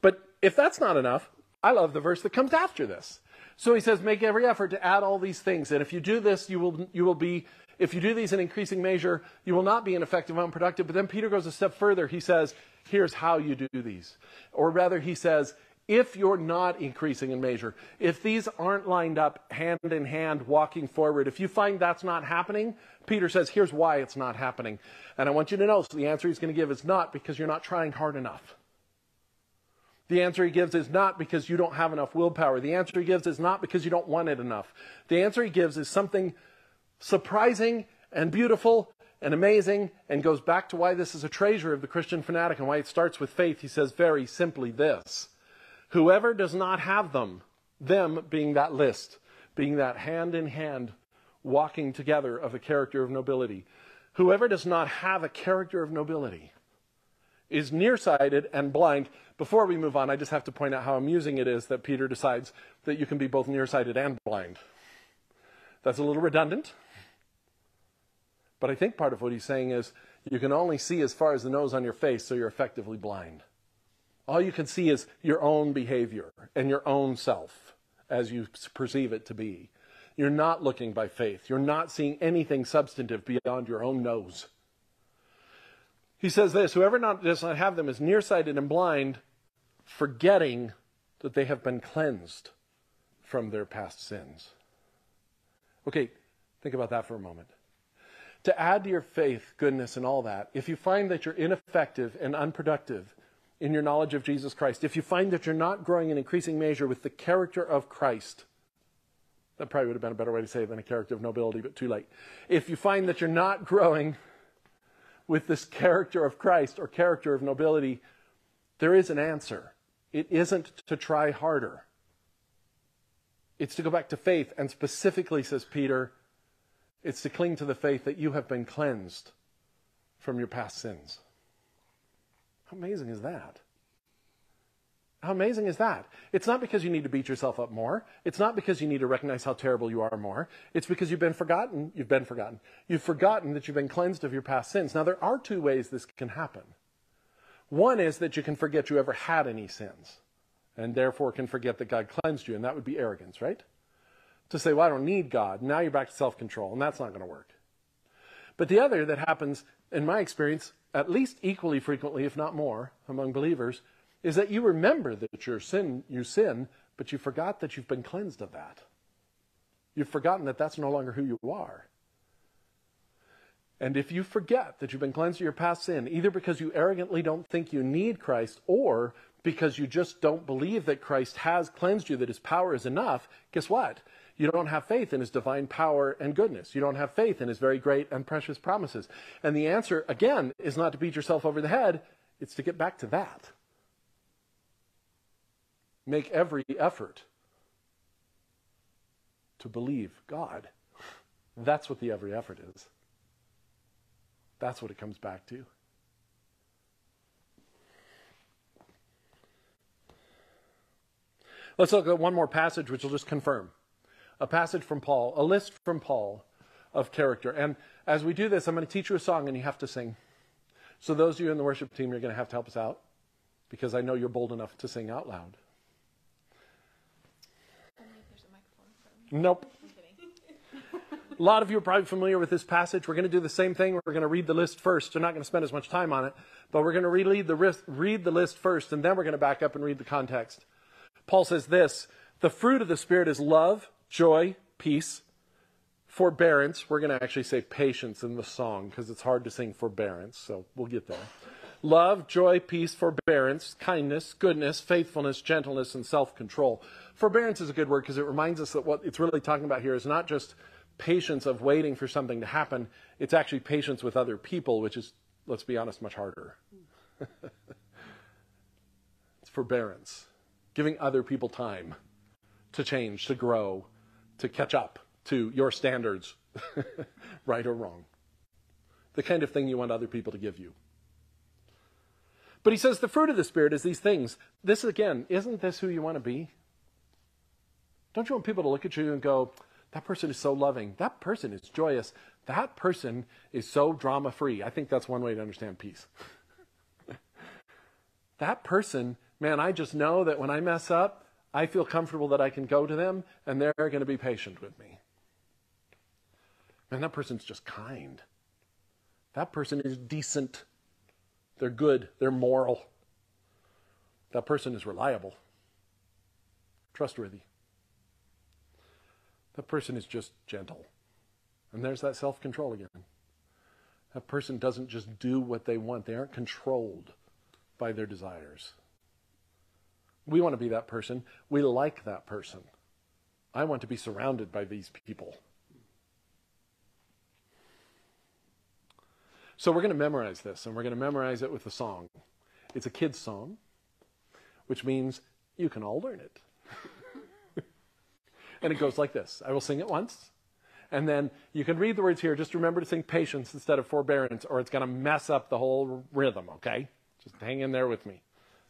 But if that's not enough, I love the verse that comes after this. So he says, make every effort to add all these things. And if you do this, you will, you will be, if you do these in increasing measure, you will not be ineffective, unproductive. But then Peter goes a step further. He says, here's how you do these. Or rather, he says, if you're not increasing in measure, if these aren't lined up hand in hand walking forward, if you find that's not happening, Peter says, here's why it's not happening. And I want you to know, so the answer he's going to give is not because you're not trying hard enough. The answer he gives is not because you don't have enough willpower. The answer he gives is not because you don't want it enough. The answer he gives is something surprising and beautiful and amazing and goes back to why this is a treasure of the Christian fanatic and why it starts with faith. He says very simply this Whoever does not have them, them being that list, being that hand in hand walking together of a character of nobility, whoever does not have a character of nobility is nearsighted and blind before we move on, I just have to point out how amusing it is that Peter decides that you can be both nearsighted and blind. That's a little redundant. But I think part of what he's saying is you can only see as far as the nose on your face, so you're effectively blind. All you can see is your own behavior and your own self as you perceive it to be. You're not looking by faith. You're not seeing anything substantive beyond your own nose. He says this Whoever not, does not have them is nearsighted and blind, forgetting that they have been cleansed from their past sins. Okay, think about that for a moment. To add to your faith, goodness, and all that, if you find that you're ineffective and unproductive in your knowledge of Jesus Christ, if you find that you're not growing in increasing measure with the character of Christ, that probably would have been a better way to say it than a character of nobility, but too late. If you find that you're not growing with this character of Christ or character of nobility, there is an answer. It isn't to try harder. It's to go back to faith, and specifically, says Peter, it's to cling to the faith that you have been cleansed from your past sins. How amazing is that? How amazing is that? It's not because you need to beat yourself up more. It's not because you need to recognize how terrible you are more. It's because you've been forgotten. You've been forgotten. You've forgotten that you've been cleansed of your past sins. Now, there are two ways this can happen. One is that you can forget you ever had any sins, and therefore can forget that God cleansed you, and that would be arrogance, right? To say, well, I don't need God. Now you're back to self control, and that's not going to work. But the other that happens, in my experience, at least equally frequently, if not more, among believers, is that you remember that you sin, you sin, but you forgot that you've been cleansed of that. You've forgotten that that's no longer who you are. And if you forget that you've been cleansed of your past sin, either because you arrogantly don't think you need Christ or because you just don't believe that Christ has cleansed you, that his power is enough, guess what? You don't have faith in his divine power and goodness. You don't have faith in his very great and precious promises. And the answer, again, is not to beat yourself over the head, it's to get back to that make every effort to believe God. That's what the every effort is. That's what it comes back to. Let's look at one more passage which will just confirm. A passage from Paul, a list from Paul of character. And as we do this, I'm going to teach you a song and you have to sing. So, those of you in the worship team, you're going to have to help us out because I know you're bold enough to sing out loud. Nope. A lot of you are probably familiar with this passage. We're going to do the same thing. We're going to read the list first. We're not going to spend as much time on it, but we're going to read the, list, read the list first, and then we're going to back up and read the context. Paul says this The fruit of the Spirit is love, joy, peace, forbearance. We're going to actually say patience in the song because it's hard to sing forbearance, so we'll get there. Love, joy, peace, forbearance, kindness, goodness, faithfulness, gentleness, and self control forbearance is a good word because it reminds us that what it's really talking about here is not just patience of waiting for something to happen, it's actually patience with other people, which is, let's be honest, much harder. it's forbearance, giving other people time to change, to grow, to catch up to your standards, right or wrong. The kind of thing you want other people to give you. But he says the fruit of the Spirit is these things. This, again, isn't this who you want to be? Don't you want people to look at you and go, that person is so loving. That person is joyous. That person is so drama free. I think that's one way to understand peace. that person, man, I just know that when I mess up, I feel comfortable that I can go to them and they're going to be patient with me. Man, that person's just kind. That person is decent. They're good. They're moral. That person is reliable, trustworthy. That person is just gentle. And there's that self control again. That person doesn't just do what they want, they aren't controlled by their desires. We want to be that person. We like that person. I want to be surrounded by these people. So we're going to memorize this, and we're going to memorize it with a song. It's a kid's song, which means you can all learn it. and it goes like this I will sing it once, and then you can read the words here. Just remember to sing patience instead of forbearance, or it's going to mess up the whole rhythm, okay? Just hang in there with me.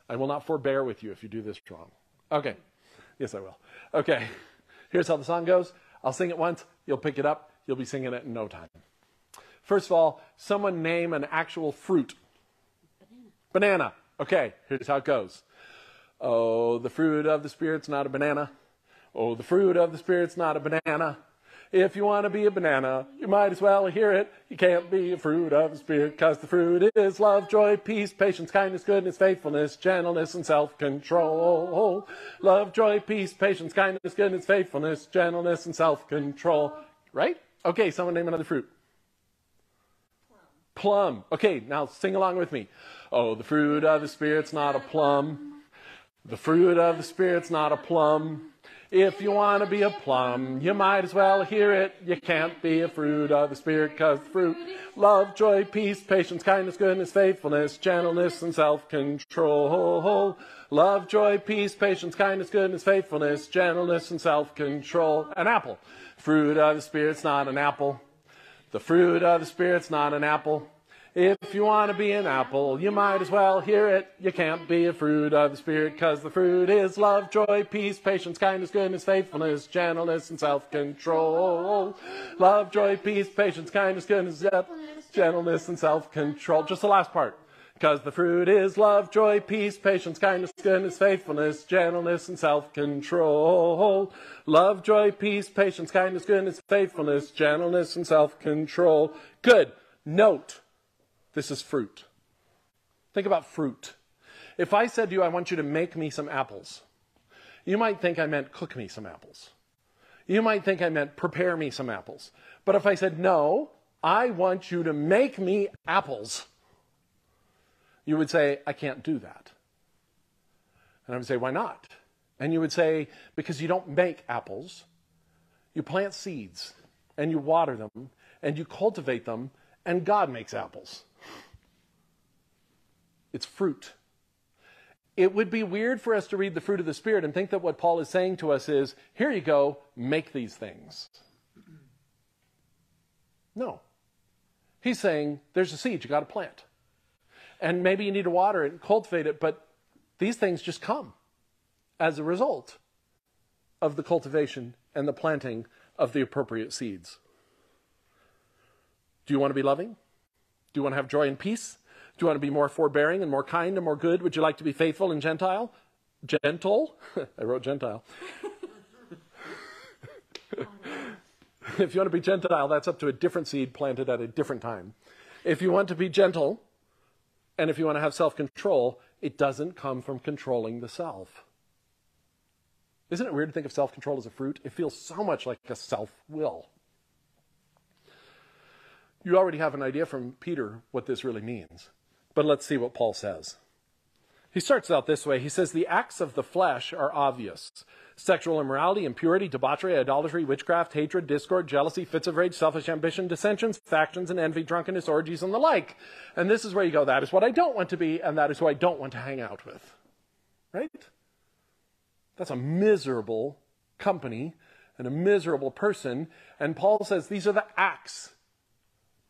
I will not forbear with you if you do this wrong. Okay. Yes, I will. Okay. Here's how the song goes I'll sing it once, you'll pick it up, you'll be singing it in no time. First of all, someone name an actual fruit. Banana. banana. Okay, here's how it goes. Oh, the fruit of the Spirit's not a banana. Oh, the fruit of the Spirit's not a banana. If you want to be a banana, you might as well hear it. You can't be a fruit of the Spirit, because the fruit is love, joy, peace, patience, kindness, goodness, faithfulness, gentleness, and self control. Love, joy, peace, patience, kindness, goodness, faithfulness, gentleness, and self control. Right? Okay, someone name another fruit. Plum. Okay, now sing along with me. Oh, the fruit of the Spirit's not a plum. The fruit of the Spirit's not a plum. If you want to be a plum, you might as well hear it. You can't be a fruit of the Spirit because fruit, love, joy, peace, patience, kindness, goodness, faithfulness, gentleness, and self-control. Love, joy, peace, patience, kindness, goodness, faithfulness, gentleness, and self-control. An apple. Fruit of the Spirit's not an apple. The fruit of the Spirit's not an apple. If you want to be an apple, you might as well hear it. You can't be a fruit of the Spirit because the fruit is love, joy, peace, patience, kindness, goodness, faithfulness, gentleness, and self control. Love, joy, peace, patience, kindness, goodness, gentleness, and self control. Just the last part. Because the fruit is love, joy, peace, patience, kindness, goodness, faithfulness, gentleness, and self control. Love, joy, peace, patience, kindness, goodness, faithfulness, gentleness, and self control. Good. Note this is fruit. Think about fruit. If I said to you, I want you to make me some apples, you might think I meant cook me some apples. You might think I meant prepare me some apples. But if I said, no, I want you to make me apples, you would say, I can't do that. And I would say, why not? And you would say, because you don't make apples. You plant seeds and you water them and you cultivate them, and God makes apples. It's fruit. It would be weird for us to read the fruit of the Spirit and think that what Paul is saying to us is, here you go, make these things. No. He's saying, there's a seed you got to plant. And maybe you need to water it and cultivate it, but these things just come as a result of the cultivation and the planting of the appropriate seeds. Do you want to be loving? Do you want to have joy and peace? Do you want to be more forbearing and more kind and more good? Would you like to be faithful and gentile? Gentle? I wrote Gentile. if you want to be Gentile, that's up to a different seed planted at a different time. If you want to be gentle, and if you want to have self control, it doesn't come from controlling the self. Isn't it weird to think of self control as a fruit? It feels so much like a self will. You already have an idea from Peter what this really means. But let's see what Paul says. He starts out this way. He says, The acts of the flesh are obvious sexual immorality, impurity, debauchery, idolatry, witchcraft, hatred, discord, jealousy, fits of rage, selfish ambition, dissensions, factions, and envy, drunkenness, orgies, and the like. And this is where you go, That is what I don't want to be, and that is who I don't want to hang out with. Right? That's a miserable company and a miserable person. And Paul says, These are the acts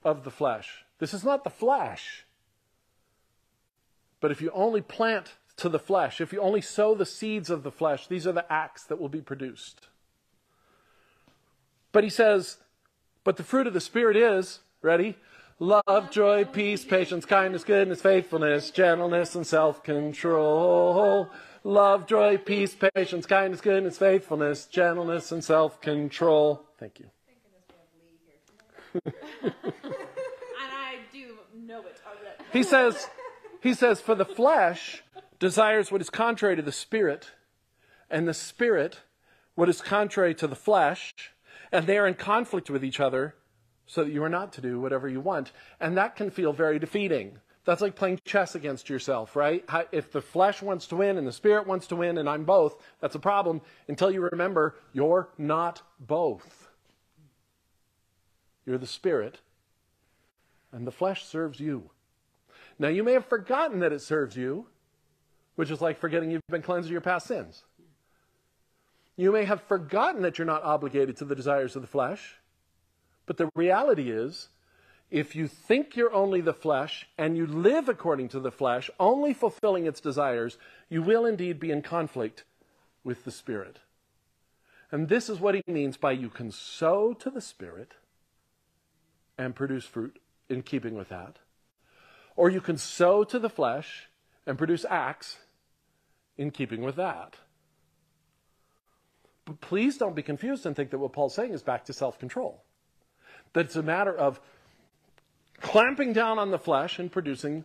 of the flesh. This is not the flesh. But if you only plant to the flesh, if you only sow the seeds of the flesh, these are the acts that will be produced. But he says, but the fruit of the Spirit is, ready? Love, joy, peace, patience, kindness, goodness, faithfulness, gentleness, and self control. Love, joy, peace, patience, kindness, goodness, faithfulness, gentleness, and self control. Thank you. and I do know it already. He says, he says, for the flesh desires what is contrary to the spirit, and the spirit what is contrary to the flesh, and they are in conflict with each other, so that you are not to do whatever you want. And that can feel very defeating. That's like playing chess against yourself, right? If the flesh wants to win and the spirit wants to win and I'm both, that's a problem until you remember you're not both. You're the spirit, and the flesh serves you. Now, you may have forgotten that it serves you, which is like forgetting you've been cleansed of your past sins. You may have forgotten that you're not obligated to the desires of the flesh, but the reality is, if you think you're only the flesh and you live according to the flesh, only fulfilling its desires, you will indeed be in conflict with the Spirit. And this is what he means by you can sow to the Spirit and produce fruit in keeping with that. Or you can sow to the flesh and produce acts in keeping with that. But please don't be confused and think that what Paul's saying is back to self control. That it's a matter of clamping down on the flesh and producing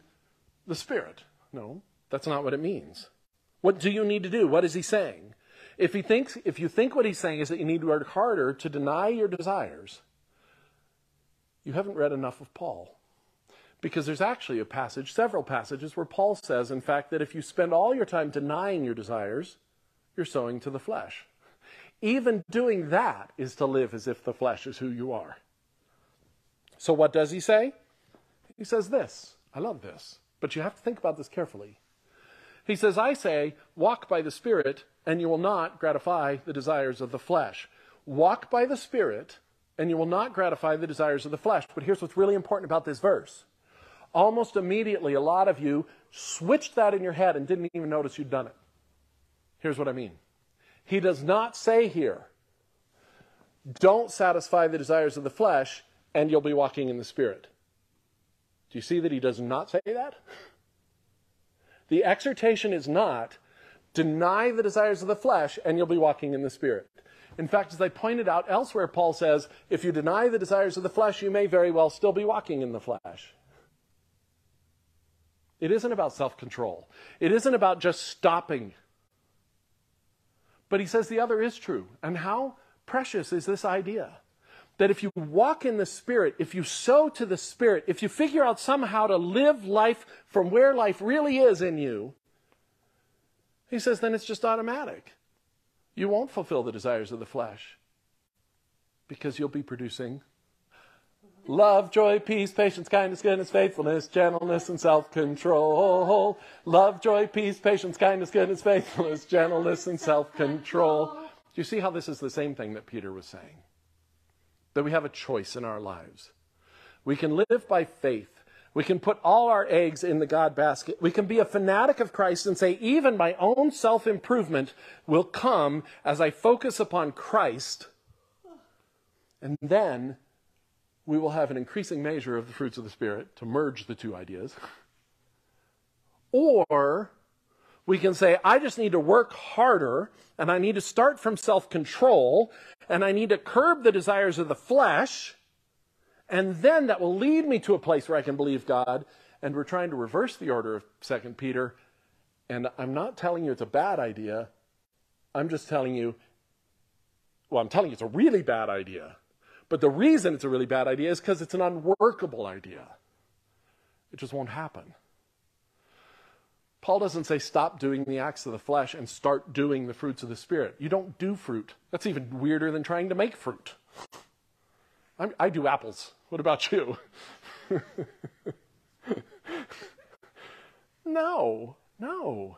the spirit. No, that's not what it means. What do you need to do? What is he saying? If he thinks if you think what he's saying is that you need to work harder to deny your desires, you haven't read enough of Paul. Because there's actually a passage, several passages, where Paul says, in fact, that if you spend all your time denying your desires, you're sowing to the flesh. Even doing that is to live as if the flesh is who you are. So, what does he say? He says this. I love this, but you have to think about this carefully. He says, I say, walk by the Spirit, and you will not gratify the desires of the flesh. Walk by the Spirit, and you will not gratify the desires of the flesh. But here's what's really important about this verse. Almost immediately, a lot of you switched that in your head and didn't even notice you'd done it. Here's what I mean. He does not say here, don't satisfy the desires of the flesh and you'll be walking in the Spirit. Do you see that he does not say that? The exhortation is not deny the desires of the flesh and you'll be walking in the Spirit. In fact, as I pointed out elsewhere, Paul says, if you deny the desires of the flesh, you may very well still be walking in the flesh. It isn't about self control, it isn't about just stopping but he says the other is true. And how precious is this idea? That if you walk in the Spirit, if you sow to the Spirit, if you figure out somehow to live life from where life really is in you, he says then it's just automatic. You won't fulfill the desires of the flesh because you'll be producing Love, joy, peace, patience, kindness, goodness, faithfulness, gentleness, and self control. Love, joy, peace, patience, kindness, goodness, faithfulness, gentleness, and self control. Do you see how this is the same thing that Peter was saying? That we have a choice in our lives. We can live by faith. We can put all our eggs in the God basket. We can be a fanatic of Christ and say, even my own self improvement will come as I focus upon Christ. And then we will have an increasing measure of the fruits of the Spirit to merge the two ideas. Or we can say, I just need to work harder and I need to start from self control and I need to curb the desires of the flesh. And then that will lead me to a place where I can believe God. And we're trying to reverse the order of 2 Peter. And I'm not telling you it's a bad idea. I'm just telling you, well, I'm telling you it's a really bad idea. But the reason it's a really bad idea is because it's an unworkable idea. It just won't happen. Paul doesn't say stop doing the acts of the flesh and start doing the fruits of the Spirit. You don't do fruit. That's even weirder than trying to make fruit. I'm, i do apples. What about you? no, no.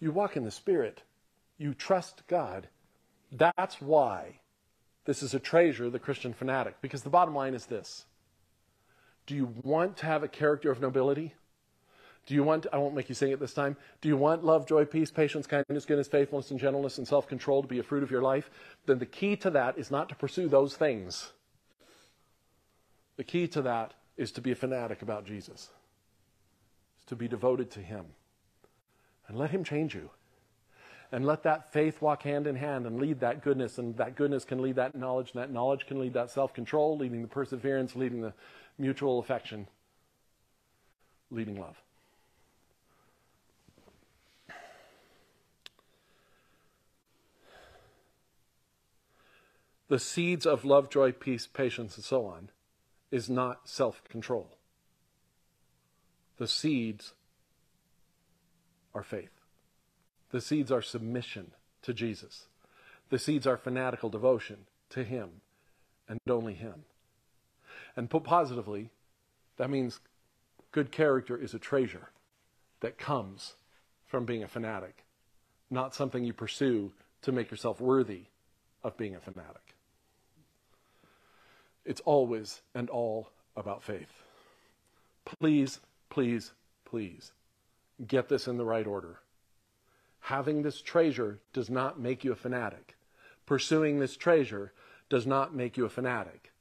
You walk in the Spirit. You trust God. That's why this is a treasure, the Christian fanatic, because the bottom line is this Do you want to have a character of nobility? Do you want, I won't make you sing it this time. Do you want love, joy, peace, patience, kindness, goodness, faithfulness, and gentleness, and self control to be a fruit of your life? Then the key to that is not to pursue those things. The key to that is to be a fanatic about Jesus, is to be devoted to Him. And let Him change you. And let that faith walk hand in hand and lead that goodness. And that goodness can lead that knowledge, and that knowledge can lead that self control, leading the perseverance, leading the mutual affection, leading love. The seeds of love, joy, peace, patience, and so on is not self control. The seeds are faith. The seeds are submission to Jesus. The seeds are fanatical devotion to Him and only Him. And put positively, that means good character is a treasure that comes from being a fanatic, not something you pursue to make yourself worthy of being a fanatic. It's always and all about faith. Please, please, please get this in the right order. Having this treasure does not make you a fanatic. Pursuing this treasure does not make you a fanatic.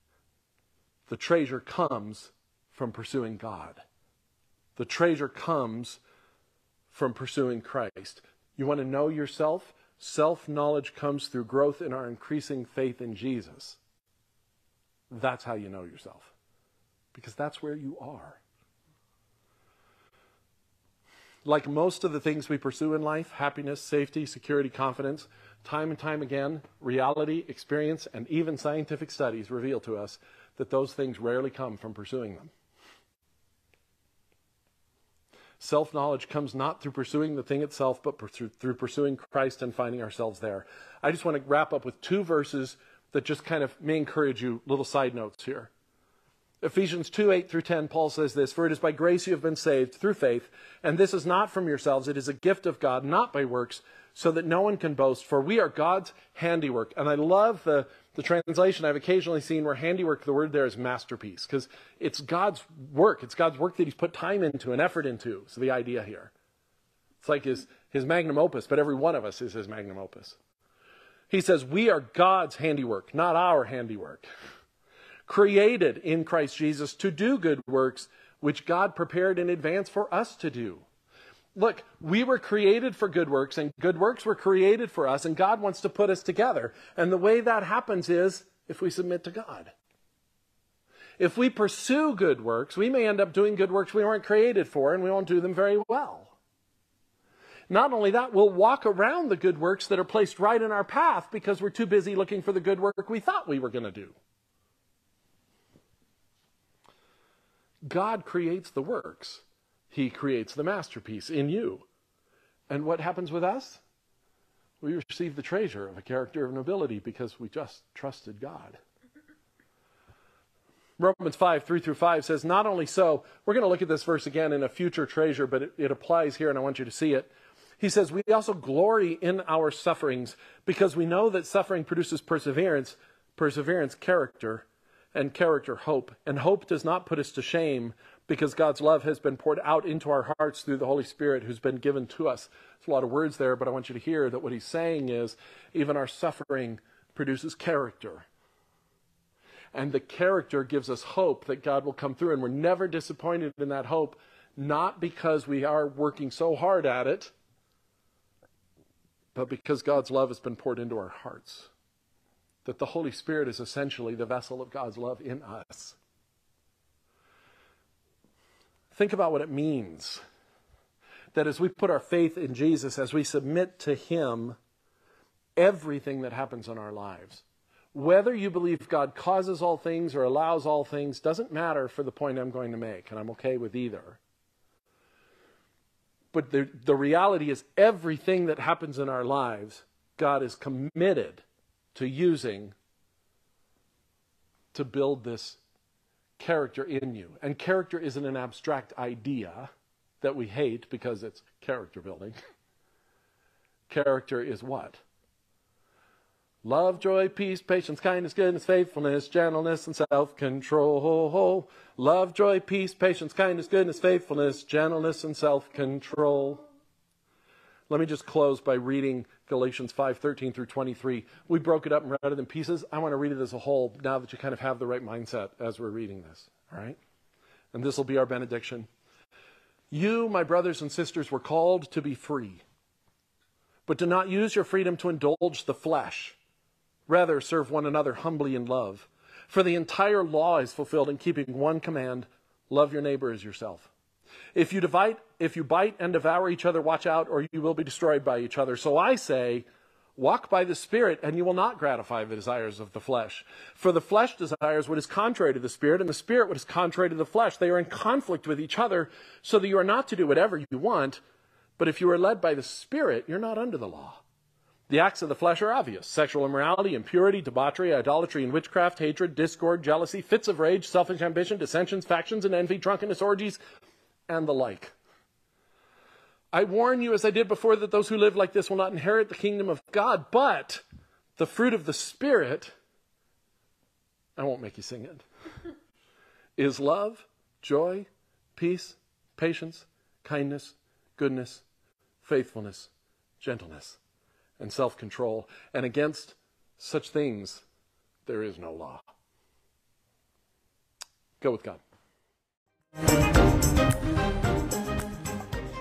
The treasure comes from pursuing God. The treasure comes from pursuing Christ. You want to know yourself? Self knowledge comes through growth in our increasing faith in Jesus. That's how you know yourself. Because that's where you are. Like most of the things we pursue in life happiness, safety, security, confidence time and time again, reality, experience, and even scientific studies reveal to us that those things rarely come from pursuing them. Self knowledge comes not through pursuing the thing itself, but through pursuing Christ and finding ourselves there. I just want to wrap up with two verses that just kind of may encourage you, little side notes here. Ephesians 2 8 through 10, Paul says this For it is by grace you have been saved through faith, and this is not from yourselves, it is a gift of God, not by works, so that no one can boast, for we are God's handiwork. And I love the, the translation I've occasionally seen where handiwork, the word there is masterpiece, because it's God's work. It's God's work that He's put time into and effort into. So the idea here. It's like his, his magnum opus, but every one of us is his magnum opus. He says, We are God's handiwork, not our handiwork. Created in Christ Jesus to do good works, which God prepared in advance for us to do. Look, we were created for good works, and good works were created for us, and God wants to put us together. And the way that happens is if we submit to God. If we pursue good works, we may end up doing good works we weren't created for, and we won't do them very well. Not only that, we'll walk around the good works that are placed right in our path because we're too busy looking for the good work we thought we were going to do. God creates the works, He creates the masterpiece in you. And what happens with us? We receive the treasure of a character of nobility because we just trusted God. Romans 5, 3 through 5 says, Not only so, we're going to look at this verse again in a future treasure, but it, it applies here and I want you to see it. He says, We also glory in our sufferings because we know that suffering produces perseverance, perseverance, character, and character, hope. And hope does not put us to shame because God's love has been poured out into our hearts through the Holy Spirit who's been given to us. There's a lot of words there, but I want you to hear that what he's saying is even our suffering produces character. And the character gives us hope that God will come through. And we're never disappointed in that hope, not because we are working so hard at it but because God's love has been poured into our hearts. That the Holy Spirit is essentially the vessel of God's love in us. Think about what it means that as we put our faith in Jesus, as we submit to Him, everything that happens in our lives, whether you believe God causes all things or allows all things, doesn't matter for the point I'm going to make, and I'm okay with either. But the, the reality is, everything that happens in our lives, God is committed to using to build this character in you. And character isn't an abstract idea that we hate because it's character building. character is what? Love, joy, peace, patience, kindness, goodness, faithfulness, gentleness, and self control. Love, joy, peace, patience, kindness, goodness, faithfulness, gentleness, and self control. Let me just close by reading Galatians 5 13 through 23. We broke it up and read it in pieces. I want to read it as a whole now that you kind of have the right mindset as we're reading this. All right? And this will be our benediction. You, my brothers and sisters, were called to be free. But do not use your freedom to indulge the flesh. Rather, serve one another humbly in love. For the entire law is fulfilled in keeping one command love your neighbor as yourself. If you, divide, if you bite and devour each other, watch out, or you will be destroyed by each other. So I say, Walk by the Spirit, and you will not gratify the desires of the flesh. For the flesh desires what is contrary to the Spirit, and the Spirit what is contrary to the flesh. They are in conflict with each other, so that you are not to do whatever you want. But if you are led by the Spirit, you're not under the law. The acts of the flesh are obvious sexual immorality, impurity, debauchery, idolatry and witchcraft, hatred, discord, jealousy, fits of rage, selfish ambition, dissensions, factions and envy, drunkenness, orgies, and the like. I warn you, as I did before, that those who live like this will not inherit the kingdom of God, but the fruit of the Spirit, I won't make you sing it, is love, joy, peace, patience, kindness, goodness, faithfulness, gentleness, and self control. And against such things, there is no law. Go with God.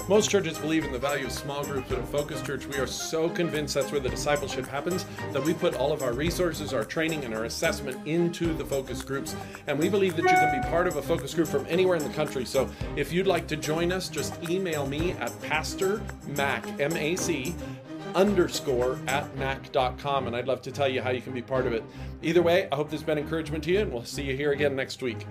Most churches believe in the value of small groups, but at Focus Church, we are so convinced that's where the discipleship happens that we put all of our resources, our training, and our assessment into the focus groups. And we believe that you can be part of a focus group from anywhere in the country. So if you'd like to join us, just email me at Pastor Mac, M A C, underscore at mac.com, and I'd love to tell you how you can be part of it. Either way, I hope this has been encouragement to you, and we'll see you here again next week.